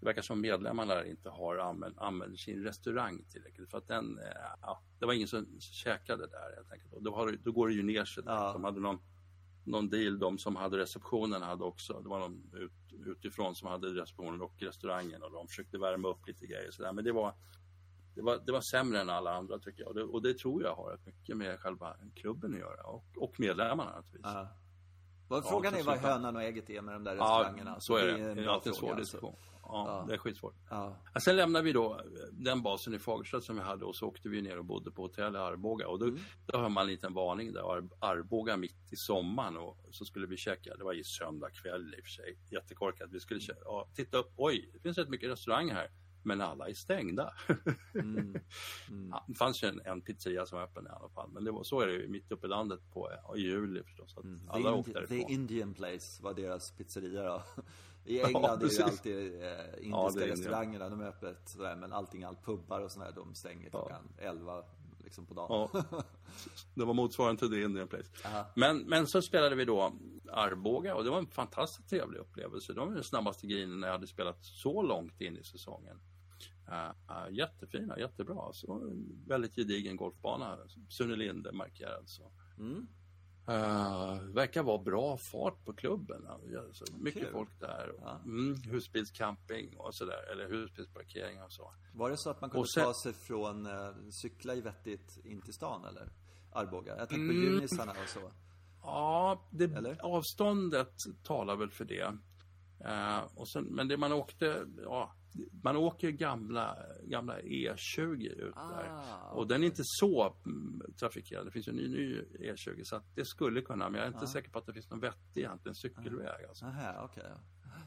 det verkar som medlemmarna där inte har använt, använder sin restaurang tillräckligt. För att den, eh, ja, det var ingen som käkade där helt enkelt. Och då, har, då går det ju ner sig.
Ja.
De hade någon, någon deal, de som hade receptionen hade också. Det var någon ut, utifrån som hade receptionen och restaurangen. Och de försökte värma upp lite grejer och sådär. Men det var, det var, det var sämre än alla andra tycker jag. Och det, och det tror jag har mycket med själva klubben att göra. Och, och medlemmarna naturligtvis.
Ja. Vad,
Ja,
frågan är vad hönan och ägget är med de där
Ja,
restaurangerna.
så är det. Det är alltid en svår diskussion.
alltså.
Ja,
Ja.
det är skitsvårt.
Ja.
Ja, Sen lämnade vi då eh, den basen i Fagersta som vi hade och så åkte vi ner och bodde på hotell i Arboga. Och då,
Mm.
då har man en liten varning där, Ar- Arboga mitt i sommaren och så skulle vi käka, det var i söndag kväll i och för sig, jättekorkat. Vi skulle käka, ja, titta upp, oj, det finns rätt mycket restauranger här, men alla är stängda.
Mm.
Ja, det fanns ju en, en pizzeria som var öppen i alla fall, men det var, så är det ju mitt uppe i landet på, ja, i juli förstås. Att alla
The,
åkte därifrån.
The Indian Place var deras pizzeria då. I England är
precis.
ju alltid eh,
Ja,
indiska
det är
restaurangerna, de är öppet sådär, men allting, allt pubbar och sådär, de stänger klockan 11 liksom på dagen.
Ja, det var motsvarande till The Indian Place.
Aha.
Men, men så spelade vi då Arboga och det var en fantastiskt trevlig upplevelse. Det var den snabbaste grejen när jag hade spelat så långt in i säsongen. Uh, uh, jättefina, jättebra. Så, väldigt gedigen golfbana. Sune Linde markerad. Så.
Mm.
Uh, verkar vara bra fart på klubben. Alltså, mycket
Kul.
folk där.
Ja.
Mm, husbilscamping och sådär. Eller husbilsparkering och så.
Var det så att man kunde
sen-
ta sig från eh, cykla i vettigt in till stan eller? Arboga? Jag tänker på
Mm.
junisarna och så.
Ja, det,
Eller?
avståndet talar väl för det. Eh, och sen, men det man åkte, ja, man åker gamla, gamla E20 ut där.
Ah,
Och den är inte så mm, trafikerad. Det finns ju en ny, ny E20 så att det skulle kunna, men jag är inte säker på att det finns någon vettig egentligen cykelväg. Alltså.
Aha, okej.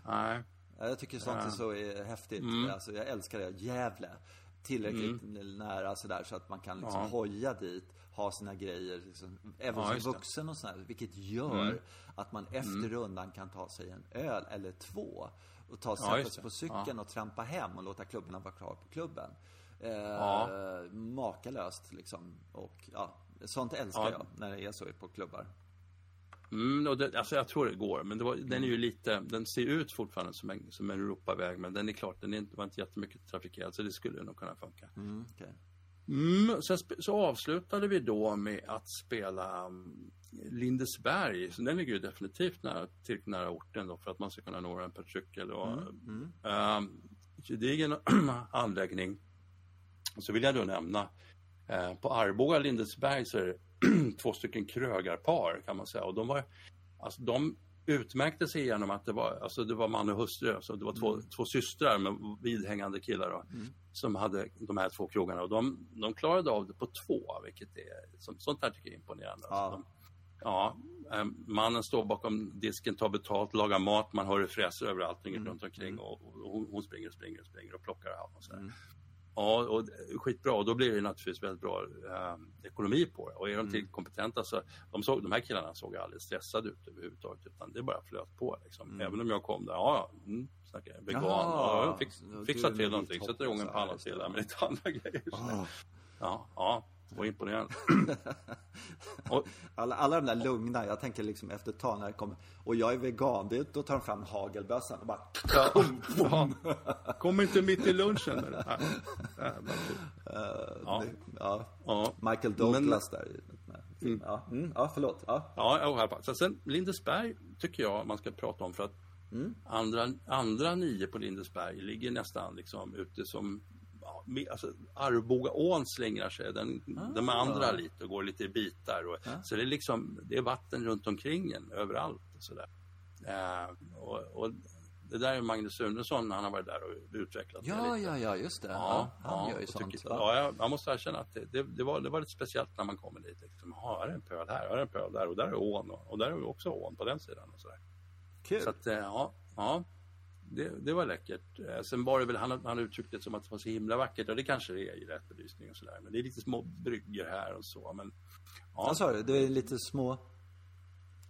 Nej.
Ja, Jag tycker sånt är så är häftigt.
Mm.
Alltså, jag älskar det. Gävle. Tillräckligt nära sådär så att man kan liksom
Ja.
hoja dit, ha sina grejer, liksom, även
Ja,
som
just det.
vuxen och sådär. Vilket gör
Mm.
att man efter rundan kan ta sig en öl eller två. Och ta
Ja,
sätta
just
sig på cykeln och trampa hem och låta klubborna vara kvar på klubben. Eh,
Ja.
Makalöst liksom. Och ja, sånt älskar
Ja.
jag när det är så på klubbar.
Mm, och det, alltså jag tror det går, men det var, den är ju lite, den ser ut fortfarande som en, som en Europaväg, men den är klart, den är inte, var inte jättemycket trafikerad, så det skulle nog kunna funka.
Mm, okej.
Mm, sen så avslutade vi då med att spela um, Lindesberg. Så den ligger ju definitivt nära, tillräckligt nära orten då för att man ska kunna nå den per cykel. Och,
Mm.
um, gedigen anläggning. Och så vill jag då nämna eh, på Arboga Lindesberg så är det två stycken krögarpar kan man säga. Och de var, alltså de utmärkte sig genom att det var, alltså det var man och hustru. Så det var två, två systrar med vidhängande killar då, som hade de här två krogarna. Och de, de klarade av det på två, vilket är, som, sånt här tycker jag är imponerande.
Ja.
Alltså de, ja, eh, mannen står bakom disken, tar betalt, lagar mat, man hör det fräser överallt runt omkring och, och hon, springer och springer och springer och plockar av och sådär. Ja, och skitbra. Och då blir det naturligtvis väldigt bra eh, ekonomi på det. Och är de till kompetenta så, de, såg, de här killarna såg aldrig stressade ut överhuvudtaget. Utan det bara flöt på liksom. Även om jag kom där, ja, mm, snackar jag vegan,
Jaha,
ja, fix,
är
till någonting, sätter igång en panna till där med lite andra grejer.
Ah.
Ja, ja, var imponerande. och,
Alla, alla de där lugna, jag tänker liksom efter ett tag när det kommer, och jag är vegan, det, då tar de fram hagelbössan och bara
ja, kom inte mitt i lunchen med det här. Typ. Ja.
ja,
Ja.
Michael Douglas där. Mm. Ja, mm, ja, förlåt. Ja.
Ja. Så sen Lindesberg tycker jag man ska prata om för att andra, andra nio på Lindesberg ligger nästan liksom ute som alltså, Arbogaån slingrar sig, den, de andra lite och går lite i bitar. Och, Så det är liksom, det är vatten runt omkring en överallt. Och sådär. Eh, och, och det där är Magnus Sunesson, han har varit där och utvecklat det
Ja,
lite.
ja, ja, just det.
Ja,
Ja, han
ja,
gör ju sånt.
tycker-
Ja.
ja, jag, jag måste erkänna att det, det, det, var, det var lite speciellt när man kommer dit. Liksom, "Jaha, här är en pöl här, är en pöl där och där är ån och, och där är också ån på den sidan. Och sådär.
Kul.
Så att, eh, ja, ja det, det var läckert. Eh, Sen var det väl, han, han uttryckte det som att det var så himla vackert och det kanske det är i rätt belysning och sådär. Men det är lite små bryggor här och så. Men, ja,
Vad sa du? Det är lite små...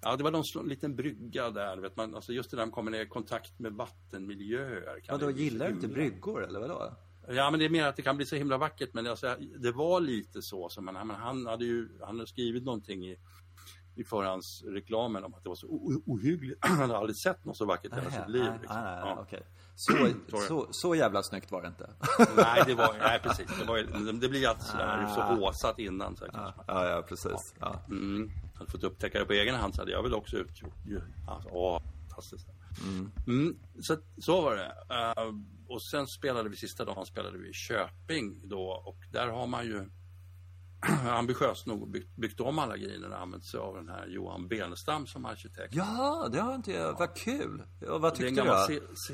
ja, det var någon liten brygga där. Vet man, alltså just det där man kommer ner i kontakt med vattenmiljöer. kan
Vadå, gillar du inte bryggor eller vadå?
Ja, men det är mer att det kan bli så himla vackert. Men alltså, det var lite så. som man, han hade ju han hade skrivit någonting i, i förhandsreklamen om att det var så ohyggligt. Han hade aldrig sett något så vackert i hela
Nej,
sitt liv.
nej,
Liksom. Ja.
okej. Så,
Sorry.
så, så jävla snyggt var det inte.
Nej, det var, nej, precis. Det, var, det blir alltid sådär, är så håsat innan. Så här, kanske.
Ja, ja, precis. Ja.
Mm. Hade fått upptäcka det på egen hand så hade jag väl också utgjort. Alltså, åh, fantastiskt. Mm. Så, så var det. Eh, och sen spelade vi sista dagen spelade vi i Köping då och där har man ju ambitiöst nog byggt, byggt om alla grejerna och använt sig av den här Johan Benestam som arkitekt.
Jaha, det har inte jag... Vad kul! Och vad tyckte du
se, se,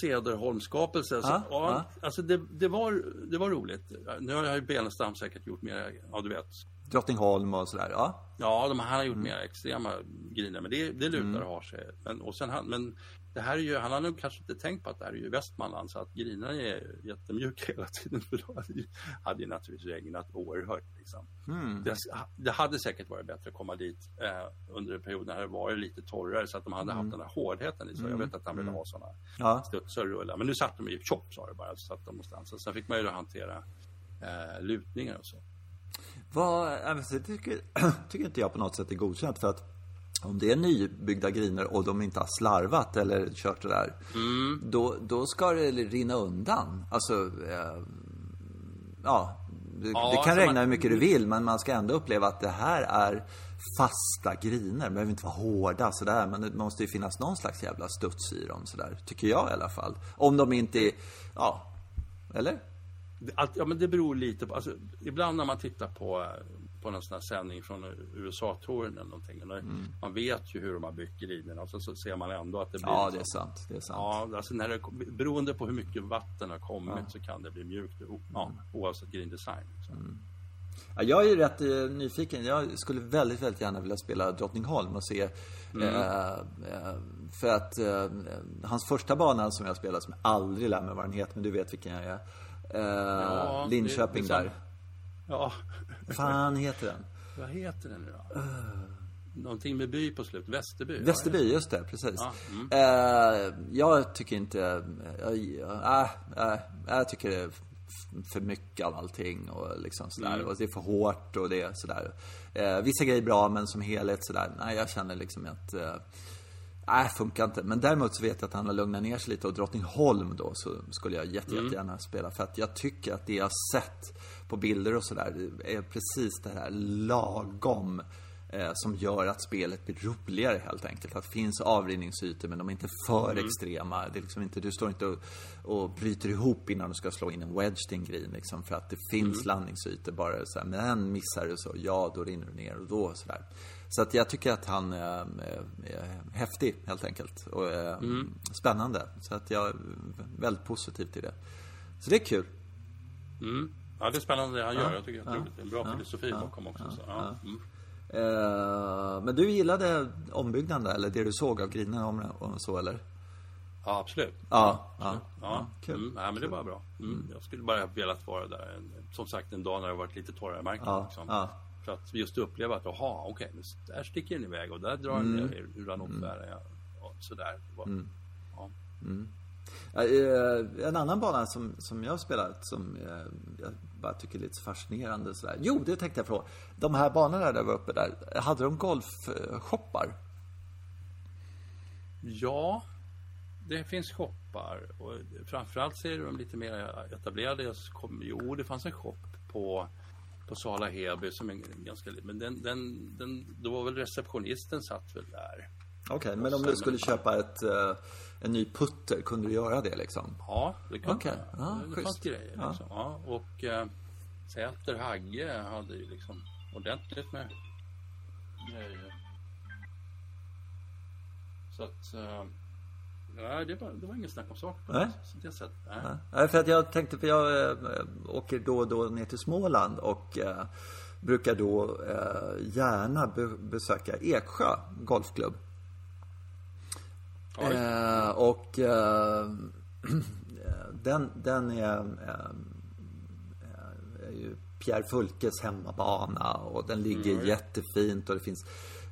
Cederholmsskapelse. Så,
Ja,
ja,
ja.
Alltså det, det, var, det var roligt. Nu har ju Benestam säkert gjort mer, ja du vet,
Drottningholm och sådär, ja.
Ja, de, han har
Mm.
gjort mer extrema grejer, men det, det lutar och har sig. Men, och sen, han- men det här är ju, han har nog kanske inte tänkt på att det här är ju Västmanland, så att grinerna är jättemjuka hela tiden. För då hade, ju, hade ju naturligtvis regnat oerhört. Liksom.
Mm.
Det, det hade säkert varit bättre att komma dit eh, under en period när det var lite torrare, så att de hade
Mm.
haft den här hårdheten i sig. Jag vet att han ville ha sådana
Ja.
studsar och rullar. Men nu satt de ju tjock, sa det bara, så satt de. Och sen fick man ju då hantera eh, lutningar och så.
Vad, alltså, det tycker, tycker inte jag på något sätt är godkänt för att om det är nybyggda griner och de inte har slarvat eller kört det där, då, då ska det rinna undan. Alltså, eh, ja, det,
Ja,
det kan
alltså
regna
man-
hur mycket du vill, men man ska ändå uppleva att det här är fasta griner. Det behöver inte vara hårda sådär, men det måste ju finnas någon slags jävla studs i dem sådär. Tycker jag i alla fall. Om de inte är, ja, eller?
Allt, ja, men det beror lite på... Alltså, ibland när man tittar på, eh, på någon sån här sändning från USA-touren eller någonting. När Man vet ju hur de har byggt grinerna och så, så ser man ändå att det blir...
Ja, det är sant. Det är sant.
Ja, alltså när det, beroende på hur mycket vatten har kommit så kan det bli mjukt ja, oavsett grindesign. Liksom.
Ja, jag är ju rätt eh, nyfiken. Jag skulle väldigt, väldigt gärna vilja spela Drottningholm och se eh, eh, För att eh, hans första bana som jag spelade, som jag aldrig lär mig vad den heter, men du vet vilken jag är. Eh,
Ja,
Linköping
det är
där.
Ja,
fan heter den?
vad heter den nu då? Någonting med by på slut, Västerby?
Västerby, just det, precis.
Ja, mm.
Eh, jag tycker inte... Äh, äh, jag tycker det är för mycket av allting och liksom sådär.
Mm.
Och det är för hårt och det är sådär. Eh, vissa grejer är bra, men som helhet sådär. Nej, jag känner liksom att... Eh, Nej, funkar inte. Men däremot så vet jag att han har lugnat ner sig lite och Drottningholm då så skulle jag jätte, jättegärna spela. För att jag tycker att det jag sett på bilder och sådär är precis det här lagom eh, som gör att spelet blir roligare helt enkelt. Att det finns avrinningsytor men de är inte för extrema. Det är liksom inte, du står inte och, och bryter ihop innan du ska slå in en wedge till en green liksom. För att det finns landningsytor bara så här, men missar du så, ja då rinner du ner och då sådär. Så att jag tycker att han är, är, är häftig helt enkelt. Och är, spännande. Så att jag är väldigt positiv till det. Så det är kul.
Mm. Ja, det är spännande det han gör. Jag tycker det är roligt. Det är en bra filosofi bakom också. Så, ja. Mm.
Eh, men du gillade ombyggnaden där, eller det du såg av grinerna om och så eller?
ja, absolut.
Ja, ja.
Ja,
kul.
Mm, nej, men det var bra. Mm. Jag skulle bara ha velat vara där. Som sagt, en dag när det varit lite torrare i marken.
Ja,
liksom.
Ja.
För att just uppleva att, jaha, okej, men där sticker den iväg och där drar
Mm.
den ner ur ranotfären. Ja, och sådär. Var, ja.
Ja, eh, En annan bana som, som jag har spelat som eh, jag bara tycker är lite fascinerande sådär. Jo, det tänkte jag fråga. De här banorna där var uppe där, hade de golfshoppar?
Ja, det finns shoppar och framförallt så är de lite mer etablerade. Jo, det fanns en shop på, på Sala Heby som är ganska men den, den, den, då var väl receptionisten satt väl där.
Okej, men om du skulle köpa ett, eh, en ny putter, kunde du göra det liksom?
Ja, det kunde
Okej,
jag.
ja,
det fanns grejer
Ja.
liksom. Ja, och eh, Säter Hagge hade ju liksom ordentligt med grejer. Så att, eh, nej, det var, det var ingen snack om saken.
Nej.
Så det sätt, nej.
Nej, för att jag tänkte, för jag eh, åker då och då ner till Småland och eh, brukar då eh, gärna be besöka Eksjö golfklubb. Och den, den är, är ju Pierre Fulkes hemmabana och den ligger jättefint och det finns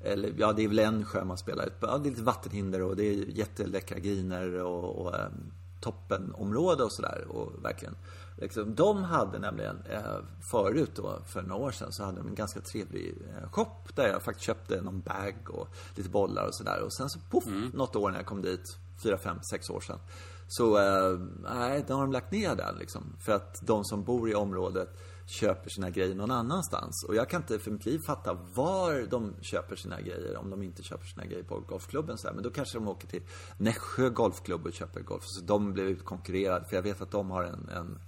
eller, ja, det är väl en sjö man spelar ut. Ja, det är lite vattenhinder och det är jätteläckra griner och, och eh, toppenområde och sådär. Och verkligen. Liksom, de hade nämligen eh, förut då, för några år sedan, så hade de en ganska trevlig eh, shop där jag faktiskt köpte någon bag och lite bollar och sådär. Och sen så poff, något år när jag kom dit, fyra, fem, sex år sedan. Så, eh, nej, då har de lagt ner den liksom. För att de som bor i området köper sina grejer någon annanstans. Och jag kan inte för mitt liv fatta var de köper sina grejer om de inte köper sina grejer på golfklubben. Så här. Men då kanske de åker till Nässjö golfklubb och köper golf. Så de blir utkonkurrerade. För jag vet att de har en, en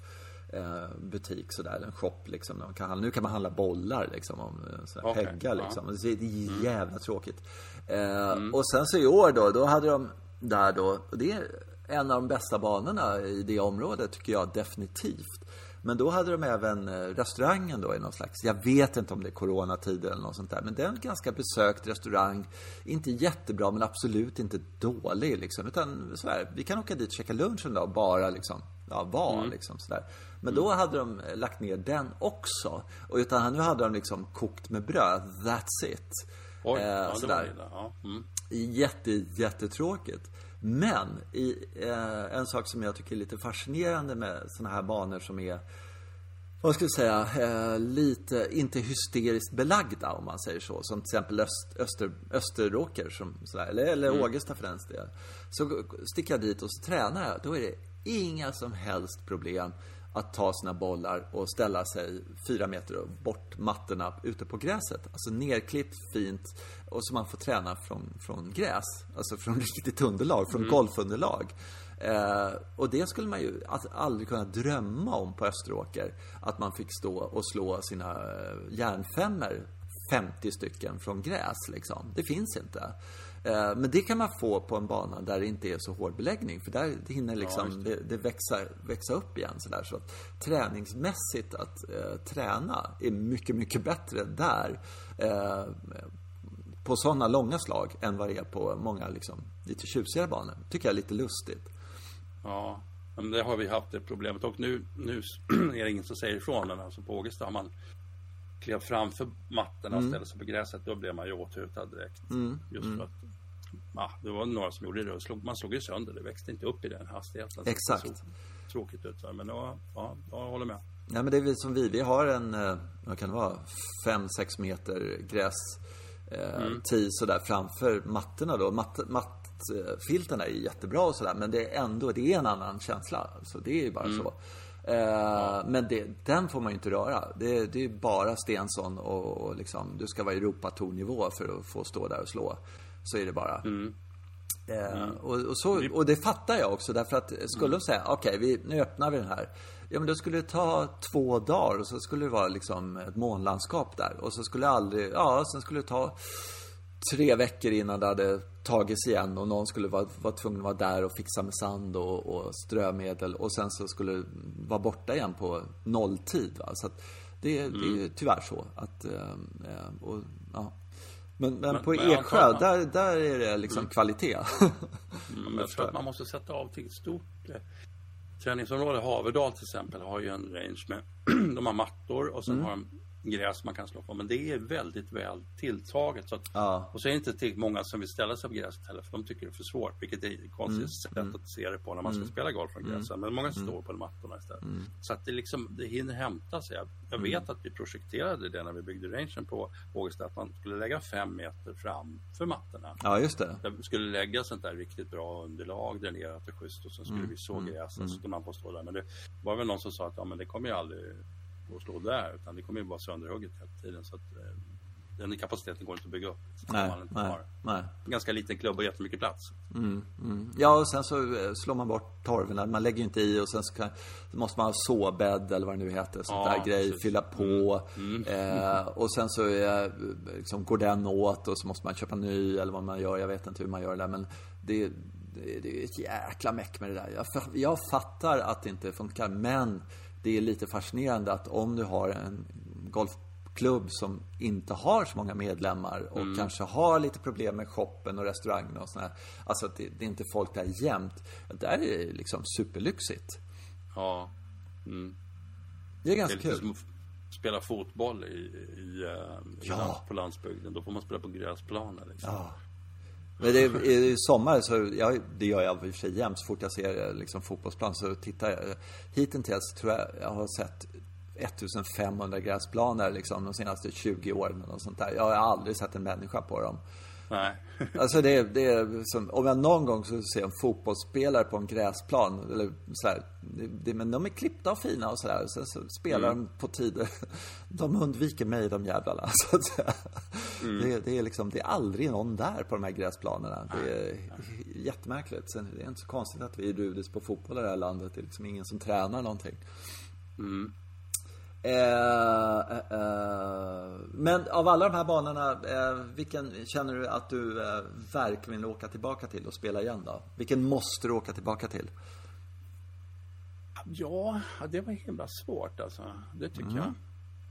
eh, butik sådär, en shop liksom. De kan, nu kan man handla bollar liksom, om eh, sådär,
Okej,
peggar liksom. Det är jävla tråkigt. Eh, Och sen så i år då, då hade de där då, och det är en av de bästa banorna i det området tycker jag definitivt. Men då hade de även eh, restaurangen då i någon slags, jag vet inte om det är coronatider eller något sånt där, men det är en ganska besökt restaurang. Inte jättebra, men absolut inte dålig liksom. Utan sådär, vi kan åka dit och käka lunch en dag och bara liksom, ja, vara liksom sådär. Men då hade de eh, lagt ner den också. Och utan nu hade de liksom kokt med bröd, that's it.
Oj,
Eh,
ja, det var illa. Ja. Mm.
Jätte, jättetråkigt. Men i, eh, en sak som jag tycker är lite fascinerande med såna här banor som är vad ska jag säga, eh, lite, inte hysteriskt belagda om man säger så. Som till exempel Öst, Öster, Österåker, som, sådär, eller, eller Ågesta för den del. Så sticker jag dit och så tränar jag. Då är det inga som helst problem att ta sina bollar och ställa sig fyra meter bort mattorna ute på gräset. Alltså nerklippt, fint och så man får träna från, från gräs. Alltså från riktigt underlag, från golfunderlag. Eh, och det skulle man ju aldrig kunna drömma om på Österåker. Att man fick stå och slå sina eh, järnfemmor 50 stycken från gräs liksom. Det finns inte. Eh, men det kan man få på en bana där det inte är så hård beläggning. För där det hinner liksom, ja, det. det, växa, växa upp igen sådär. Så att träningsmässigt att eh, träna är mycket, mycket bättre där. Eh, på sådana långa slag än vad det är på många liksom, lite tjusigare banor. Tycker jag är lite lustigt.
Ja, men det har vi haft det problemet. Och nu, nu är det ingen som säger ifrån. Men alltså på Ågesta har man klev framför mattorna och mm. ställde sig på gräset. Då blev man ju åthutad direkt. Mm. Just för mm. att ja, det var några som gjorde det. Slog, man slog ju sönder. Det växte inte upp i den hastigheten.
Exakt.
Så tråkigt ut. Men ja, ja, jag håller med.
Ja, men det är vi som vi. Vi har en, eh, vad kan det vara, 5-6 meter gräs eh, mm. tid sådär framför mattorna då. Matt, mattfilterna är jättebra och sådär. Men det är ändå, det är en annan känsla. Så det är ju bara mm. så. Eh, men det, den får man ju inte röra. Det, det är bara Stensson och, och liksom, du ska vara Europatornivå för att få stå där och slå. Så är det bara. Mm. Eh, mm. och, och, så, och det fattar jag också därför att skulle de säga okej, okay, nu öppnar vi den här. Ja men då skulle det ta två dagar och så skulle det vara liksom ett månlandskap där. Och så skulle det aldrig, ja sen skulle det ta tre veckor innan det hade tagits igen och någon skulle vara, vara tvungen att vara där och fixa med sand och, och strömedel och sen så skulle det vara borta igen på nolltid. Va? Så att det, mm. det är mm. tyvärr så att, äh, och, ja. Men, men, men på men Eksjö, man... där, där är det liksom mm. kvalitet.
mm, jag tror att man måste sätta av till ett stort eh, träningsområde. Haverdal till exempel har ju en range med, de har mattor och sen mm. har de gräs man kan slå på. Men det är väldigt väl tilltaget. Så att, ja. Och så är det inte till många som vill ställa sig på gräset heller, för de tycker det är för svårt. Vilket är ett konstigt mm. sätt mm. att se det på när man ska mm. spela golf från gräset. Mm. Men många mm. står på mattorna istället. Så att det liksom, det hinner hämta sig. Jag vet att vi projekterade det när vi byggde rangen på Ågesta, att man skulle lägga fem meter fram för mattorna.
Ja, just det.
Där skulle lägga sånt där riktigt bra underlag, dränerat och schysst och sen skulle vi så gräset så skulle man få stå där. Men det var väl någon som sa att ja, men det kommer ju aldrig att slå där. Utan det kommer ju vara sönderhugget hela tiden. Så att, eh, den kapaciteten går inte att bygga upp.
Nej, nej, nej.
Ganska liten klubb och jättemycket plats.
Mm, mm. Ja, och sen så eh, slår man bort torven. Man lägger inte i och sen så, kan, så måste man ha såbädd eller vad det nu heter. Sånt ja, där grej. Precis. Fylla på. Mm. mm. Eh, och sen så eh, liksom, går den åt och så måste man köpa ny eller vad man gör. Jag vet inte hur man gör det där. Men det, det, det är ett jäkla meck med det där. Jag, jag fattar att det inte funkar. Men det är lite fascinerande att om du har en golfklubb som inte har så många medlemmar och mm. kanske har lite problem med shoppen och restaurangen och sådär. Alltså att det, det, är inte folk där jämt. Där är det liksom superlyxigt.
Ja. Mm.
Det är ganska det är kul.
Som att spela fotboll i, i, eh, i ja. på landsbygden. Då får man spela på gräsplaner liksom. Ja.
Men det i sommar så, ja, det gör jag i och för sig jämt. Så fort jag ser liksom, fotbollsplan så tittar jag. Hittills tror jag jag har sett 1500 gräsplaner liksom de senaste 20 åren och sånt där. Jag har aldrig sett en människa på dem.
Nej.
Alltså det, det är som, om jag någon gång så ser en fotbollsspelare på en gräsplan, eller så här, det, det, men de är klippta och fina och sådär. Sen så spelar mm. de på tider. De undviker mig de jävlarna, så att säga. Mm. Det, det, är liksom, det är aldrig någon där på de här gräsplanerna. Det är jättemärkligt. Sen det är inte så konstigt att vi är rudis på fotboll i det här landet. Det är liksom ingen som tränar någonting. Mm. Eh, eh, eh, men av alla de här banorna, eh, vilken känner du att du verkligen vill åka tillbaka till och spela igen då? Vilken måste du åka tillbaka till?
Ja, det var himla svårt alltså. Det tycker mm. jag.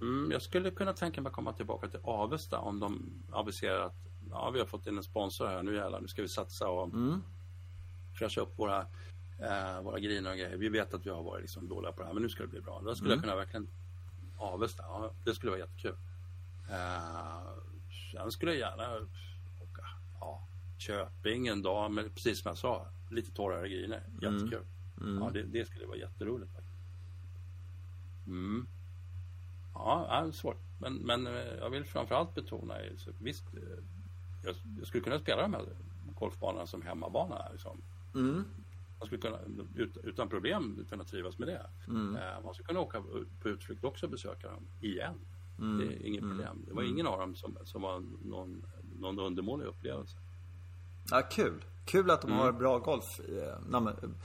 Mm, jag skulle kunna tänka mig att komma tillbaka till Avesta om de aviserar att ja, vi har fått in en sponsor här, nu jävlar, nu ska vi satsa och mm. fräscha upp våra, våra griner och grejer. Vi vet att vi har varit liksom dåliga på det här, men nu ska det bli bra. Då skulle mm. jag kunna verkligen Avesta, ja, det skulle vara jättekul. Uh, sen skulle jag gärna åka ja, Köping en dag, men precis som jag sa, lite torrare griner. Mm. Jättekul. Mm. Mm. Ja, det, det, skulle vara jätteroligt. Mm. Ja, det är svårt. Men, men eh, jag vill framförallt betona, så visst, eh, jag, jag skulle kunna spela de här golfbanorna som hemmabana. Liksom. Mm. Man skulle kunna ut, utan problem kunna trivas med det.
Mm.
Eh, man skulle kunna åka på utflykt också och besöka dem igen.
Mm.
Det är inget problem. Det var ingen av dem som, som var någon, någon undermålig upplevelse.
Ja, kul. Kul att de har bra golf. eh, När man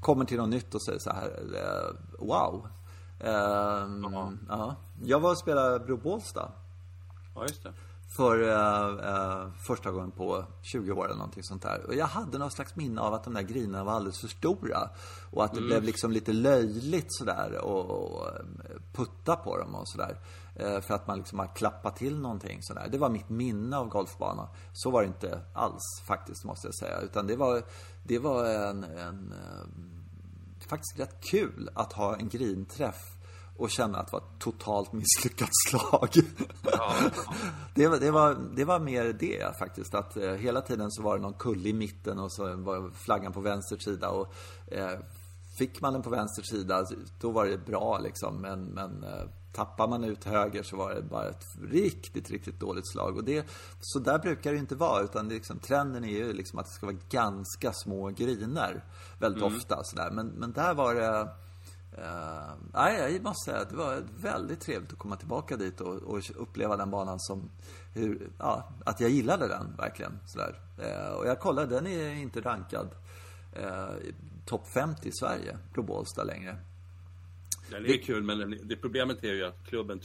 kommer till något nytt och säger så här, eh, wow. Ehm, ja. Jag var och spelade Bro Bålsta
Ja, just det.
För eh, eh, första gången på 20 år eller någonting sånt där. Och jag hade någon slags minne av att de där grinerna var alldeles för stora. Och att det blev liksom lite löjligt sådär och, och eh, putta på dem och sådär. Eh, för att man liksom har klappat till någonting sådär. Det var mitt minne av golfbanan. Så var det inte alls faktiskt måste jag säga. Utan det var, det var en, en faktiskt rätt kul att ha en grinträff och känna att det var ett totalt misslyckat slag. det, var, det, var, det var mer det faktiskt. Att eh, hela tiden så var det någon kulle i mitten och så var flaggan på vänster sida. Och, eh, fick man den på vänster sida, då var det bra liksom. Men, men eh, tappar man ut höger så var det bara ett riktigt, riktigt dåligt slag. Och det, så där brukar det inte vara. Utan det liksom, trenden är ju liksom att det ska vara ganska små griner. Väldigt ofta sådär. Men, men där var det... Uh, nej, jag måste säga att det var väldigt trevligt att komma tillbaka dit och, och uppleva den banan som hur, ja, att jag gillade den verkligen. Sådär. Uh, och jag kollade, den är inte rankad uh, topp 50 i Sverige, Bro Bålsta längre.
Den är kul, men den, det problemet är ju att klubben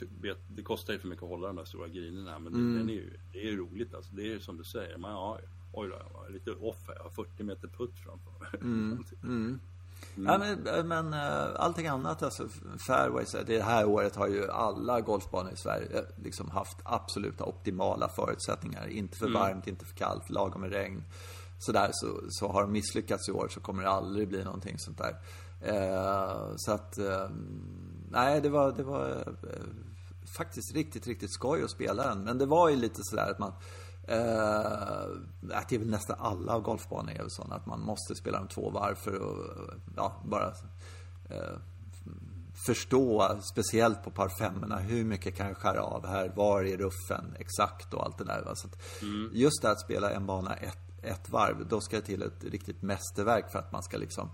det kostar ju för mycket att hålla de där stora grinerna. Men
Mm.
den är ju, det är ju roligt alltså. Det är ju som du säger. Man, ja, oj då, jag var lite off här. Jag har 40 meter putt framför mig.
Mm. Ja, men, men äh, allting annat, alltså fairways, det här året har ju alla golfbanor i Sverige eh, liksom haft absoluta optimala förutsättningar. Inte för varmt, inte för kallt, lagom med regn. Sådär, så, så har de misslyckats i år så kommer det aldrig bli någonting sånt där. Eh, så att, eh, nej det var, det var eh, faktiskt riktigt, riktigt skoj att spela den. Men det var ju lite sådär att man Eh, att det är väl nästan alla golfbanor är väl sådana att man måste spela dem två varv för att ja, bara eh, förstå, speciellt på par femmorna, hur mycket kan jag skära av här, var är ruffen exakt och allt det där. va. Så att Just det att spela en bana ett, ett varv, då ska det till ett riktigt mästerverk för att man ska liksom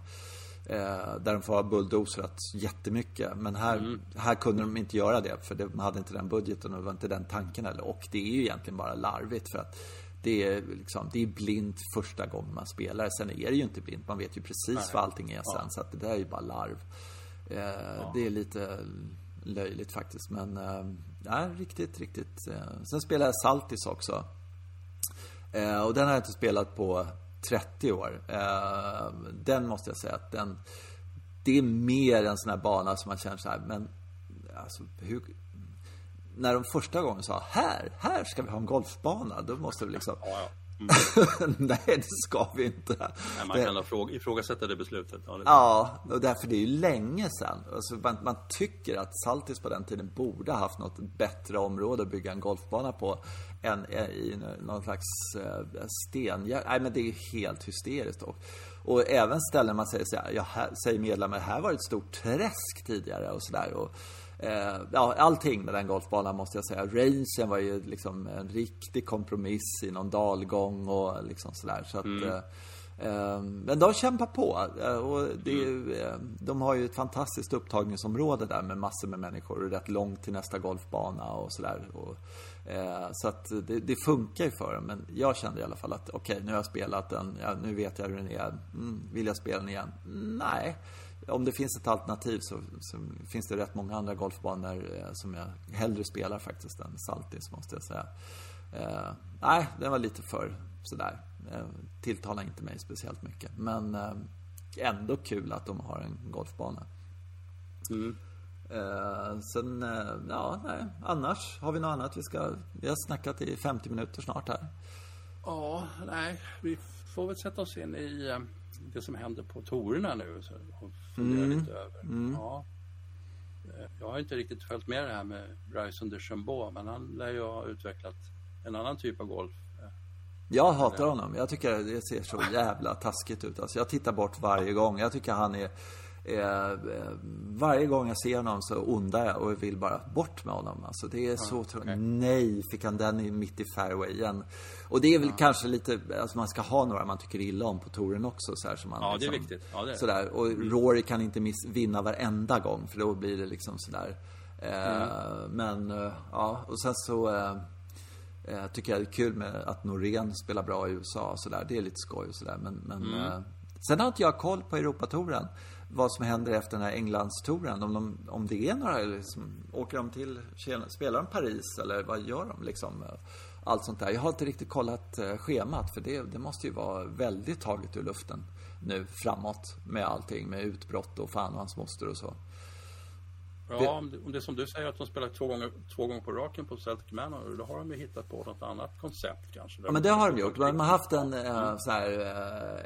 Eh, där de får ha bulldozrat jättemycket. Men här, här kunde de inte göra det för de hade inte den budgeten och det var inte den tanken heller. Och det är ju egentligen bara larvigt för att det är, liksom, det är blint första gången man spelar. Sen är det ju inte blint. Man vet ju precis vad allting är sen. Så att det där är ju bara larv. Eh, Det är lite löjligt faktiskt. Men eh, ja, riktigt, riktigt. Eh. Sen spelar jag Saltis också. Eh, och den har jag inte spelat på 30 år. Eh, den måste jag säga att den... Det är mer en sån här bana som man känner så här, men... Alltså, hur... När de första gången sa här, här ska vi ha en golfbana. Då måste vi liksom...
Ja,
Nej, det ska vi inte.
Nej, man
Det-
kan fråga, ifrågasätta det beslutet. Ja, det,
Ja, och därför det är ju länge sedan. Alltså man, man tycker att Saltis på den tiden borde ha haft något bättre område att bygga en golfbana på än i någon slags eh, sten. Nej, men det är ju helt hysteriskt. Och, och även ställen man säger så här, ja, här, säger medlemmar, här var det ett stort träsk tidigare och sådär. Eh, ja, allting med den golfbanan måste jag säga. Rangen var ju liksom en riktig kompromiss i någon dalgång och liksom sådär. Så att, eh, Eh, Men de kämpar på. eh, Och det är, ju, eh, de har ju ett fantastiskt upptagningsområde där med massor med människor och rätt långt till nästa golfbana och sådär. Eh, Så att det, det funkar ju för dem. Men jag kände i alla fall att okej, nu har jag spelat den. Ja, nu vet jag hur den är. Mm, vill jag spela den igen? Nej. Om det finns ett alternativ så, så finns det rätt många andra golfbanor eh, som jag hellre spelar faktiskt än Saltis måste jag säga. Eh, nej, den var lite för sådär. Eh, tilltalar inte mig speciellt mycket. Men eh, ändå kul att de har en golfbana. Eh, sen, eh, ja, nej. Annars, har vi något annat vi ska... Vi har snackat i 50 minuter snart här.
ja, nej, vi får väl sätta oss in i eh, det som händer på tourerna nu så, och fundera lite över. Ja. Eh, Jag har inte riktigt följt med det här med Bryson DeChambeau, men han lär ju ha utvecklat en annan typ av golf.
Jag hatar honom. Jag tycker det ser så jävla taskigt ut. Alltså, jag tittar bort varje gång. Jag tycker han är Eh, eh, varje gång jag ser honom så ondar jag och vill bara bort med honom. Alltså det är så okay. Nej, fick han den mitt i fairway igen. Och det är väl ja. kanske lite, alltså man ska ha några man tycker illa om på touren också. Så här, så man,
ja, liksom, det är viktigt. Ja, det är.
Sådär. Och mm. Rory kan inte miss, vinna varenda gång för då blir det liksom sådär. Eh, mm. Men, eh, ja, och sen så eh, eh, tycker jag det är kul med att Norén spelar bra i USA och sådär. Det är lite skoj och sådär. Men, men mm. eh, sen har inte jag koll på Europatouren. Vad som händer efter den här Englandstouren. Om, de, om det är några, liksom, åker de till, spelar de Paris eller vad gör de liksom? Allt sånt där. Jag har inte riktigt kollat eh, schemat för det, det måste ju vara väldigt taget ur luften nu framåt med allting med utbrott och fan och hans moster och så.
Ja, om, det, om det är som du säger att de spelar två gånger, två gånger på raken på Celtic Manor, då har de ju hittat på något annat koncept kanske.
Ja, men det har de gjort. De har haft en mm. så här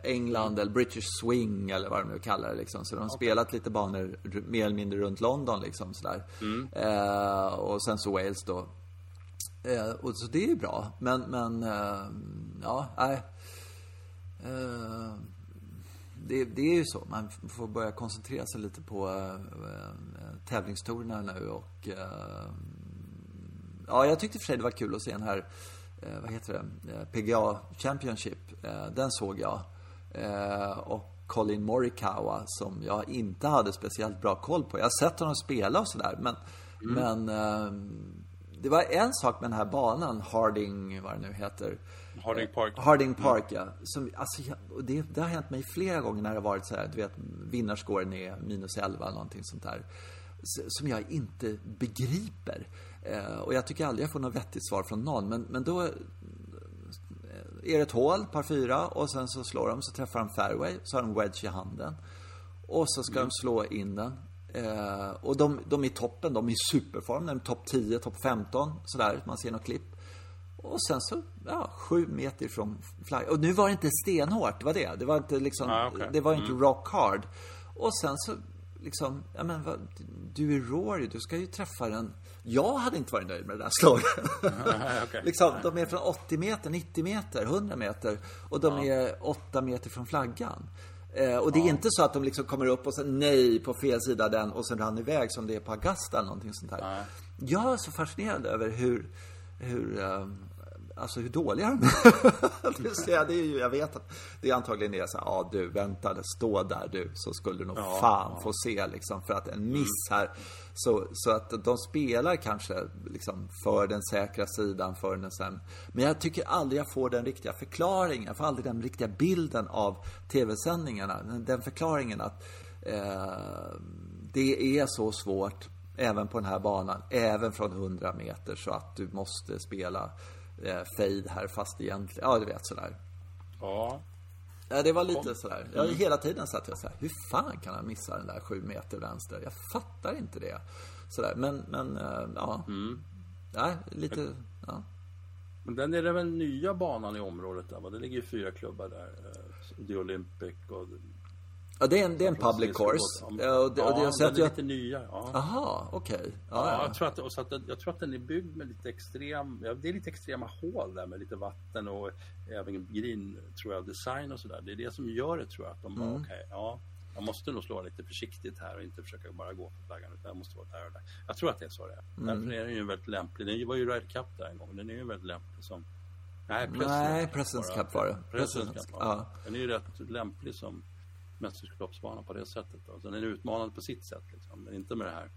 äh, England eller British Swing eller vad de nu kallar det liksom. Så de har okay. spelat lite banor mer eller mindre runt London liksom sådär. Mm. Äh, och sen så Wales då. Äh, och så det är ju bra. Men, men, ja, nej det, det, är ju så. Man får börja koncentrera sig lite på äh, tävlingstorerna nu och... Äh, ja, jag tyckte för sig det var kul att se den här, äh, vad heter det, PGA Championship. den såg jag. och Colin Morikawa som jag inte hade speciellt bra koll på. Jag har sett honom spela och sådär, men... Mm. Men det var en sak med den här banan, Harding, vad det nu heter.
Harding Park.
Harding Park, ja. Som, alltså, det, det, har hänt mig flera gånger när det har varit så här, du vet, vinnarskåren är minus 11 eller någonting sånt där. Som jag inte begriper. Eh, och jag tycker aldrig jag får något vettigt svar från någon. Men, men då är det ett hål, par fyra, och sen så slår de, så träffar de fairway, så har de wedge i handen. Och så ska mm. de slå in den. Eh, och de, de är i toppen, de är i superform, de är topp 10, topp 15, sådär, man ser något klipp. Och sen så, ja, sju meter ifrån flaggan. Och nu var det inte stenhårt, det var det. Det var inte liksom, ah, okay. det var inte mm. rock hard. Och sen så, liksom, ja men vad, du är Rory, du ska ju träffa den. Jag hade inte varit nöjd med det där slaget. okay. liksom, de är från 80 meter, 90 meter, 100 meter. Och de ah. är 8 meter från flaggan. Eh, och det är inte så att de liksom kommer upp och säger nej på fel sida den och sen rann iväg som det är på Augusta eller någonting sånt där. Jag är så fascinerad över hur, hur um, Alltså hur dåliga de är. det är ju, jag vet att det är antagligen är så här, ja du, vänta, stå där du, så skulle du nog ja, fan ja. få se liksom. För att en miss här, så, så att de spelar kanske liksom för den säkra sidan, för den sen. Men jag tycker aldrig jag får den riktiga förklaringen, jag får aldrig den riktiga bilden av tv-sändningarna. Den förklaringen att eh, det är så svårt även på den här banan, även från 100 meter så att du måste spela eh, fade här fast egentligen, ja du vet sådär.
Ja.
Ja, det var lite sådär. Jag mm. hela tiden satt jag såhär, hur fan kan han missa den där sju meter vänster? Jag fattar inte det. Sådär, men, men, äh, ja. Mm. Ja, lite, ja.
Men den är den nya banan i området där va? Det ligger ju fyra klubbar där. Eh, The Olympic och
Ja, det är en, det är en public course.
Ja, och det, ja, och det, så den är jag... lite nya. Ja.
Aha, okej. Okay.
Ja, ja, Jag, tror att, och så att, jag tror att den är byggd med lite extrem, ja, det är lite extrema hål där med lite vatten och även green, tror jag, design och sådär. Det är det som gör det tror jag. Att de bara, mm. okay, ja. Jag måste nog slå lite försiktigt här och inte försöka bara gå för flaggan utan jag måste vara där och där. Jag tror att det är så det är. Mm. Därför är den ju väldigt lämplig. Den var ju Ryder Cup där en gång. Den är ju väldigt lämplig som
Nej, Presidents Cup var det.
Presidents Cup, ja. Den är ju rätt lämplig som mästerskapsbana på det sättet. Då. Är den utmanande på sitt sätt. Liksom. Men inte med det här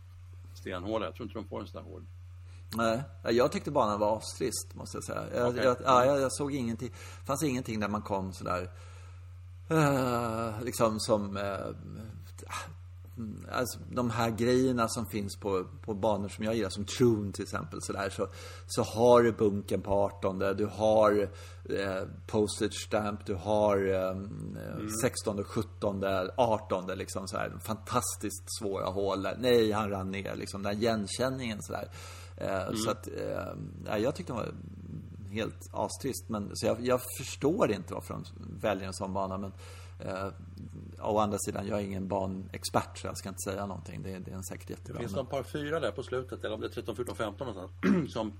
stenhålet. Jag tror inte de får en sån där hård.
Nej, jag tyckte banan var astrist måste jag säga. Jag, okay. jag, ja, jag, jag såg ingenting. Det fanns ingenting där man kom sådär... Uh, liksom som... Uh, alltså, de här grejerna som finns på, på banor som jag gillar, som Troon till exempel, så, där, så, så har du bunken på 18, du har eh, postage stamp, du har eh, mm. 16, 17, 18 liksom så här, fantastiskt svåra hål Nej, han rann ner, liksom den igenkänningen så där. Eh, mm. Så att, eh, jag tyckte det var helt astrist, men så jag, jag förstår inte varför de väljer en sån bana, men Eh, å andra sidan, jag är ingen banexpert så jag ska inte säga någonting. Det, det är en säkert jättebra.
Det finns ett par fyra där på slutet, eller om det är 13, 14, 15 någonstans, som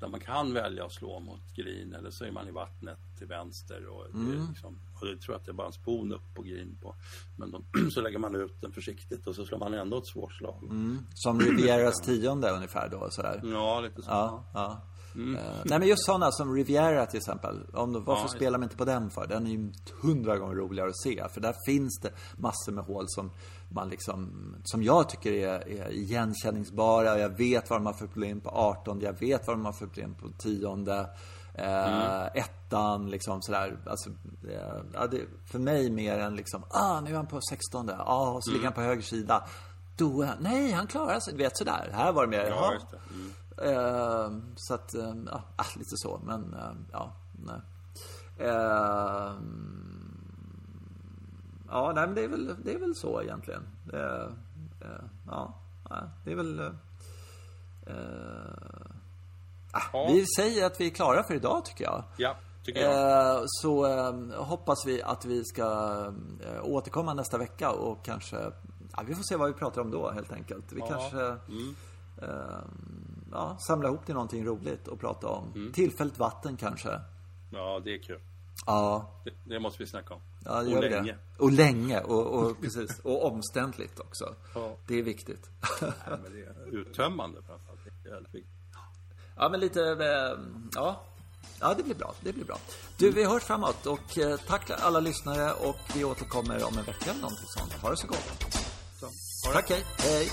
Där man kan välja att slå mot green eller så är man i vattnet till vänster. Och det,
Mm.
är liksom, och det tror jag att det är bara en spon upp på green på. Men de, så lägger man ut den försiktigt och så slår man ändå ett svårt slag.
Som Rivieras tionde ungefär då, sådär.
Ja, lite så.
Ja, ja. Eh, nej men just sådana som Riviera till exempel. Om, de- varför
Ja.
spelar man inte på den för? Den är ju hundra gånger roligare att se. För där finns det massor med hål som man liksom, som jag tycker är, är igenkänningsbara. Jag vet vad de har för problem på 18 jag vet vad de har för problem på 10 eh, Ettan liksom sådär. Alltså, eh, ja, det, för mig mer än liksom, ah nu är han på 16 ah, och så ligger han på höger sida. Då, nej han klarar sig, du vet sådär. Här var det mer,
Ja, det. Mm.
Eh, så att, eh, ja, ah, lite så, men eh, ja, nej. Eh, ja, nej men det är väl, det är väl så egentligen. Eh, eh, ja, det är väl... eh, ah,
Ja.
Vi säger att vi är klara för idag tycker jag.
Ja.
Eh, så eh, hoppas vi att vi ska eh, återkomma nästa vecka och kanske... Ja, vi får se vad vi pratar om då helt enkelt. Vi kanske... Eh, ja, samla ihop till någonting roligt att prata om. Tillfälligt vatten kanske.
Ja, det är kul.
Ja,
Det, det måste vi snacka om.
ja
och länge.
det. Och länge. Och, och, precis. Och omständligt också.
Ja.
Det är viktigt.
Nej, men det är uttömmande framförallt. Det är väldigt viktigt.
Ja, men lite... Eh, ja. Ja, det blir bra. Det blir bra. Du, vi hörs framåt. Och eh, tack alla lyssnare. Och vi återkommer om en vecka eller någonting sånt. Ha det så gott.
Så,
Tack, hej. Hej.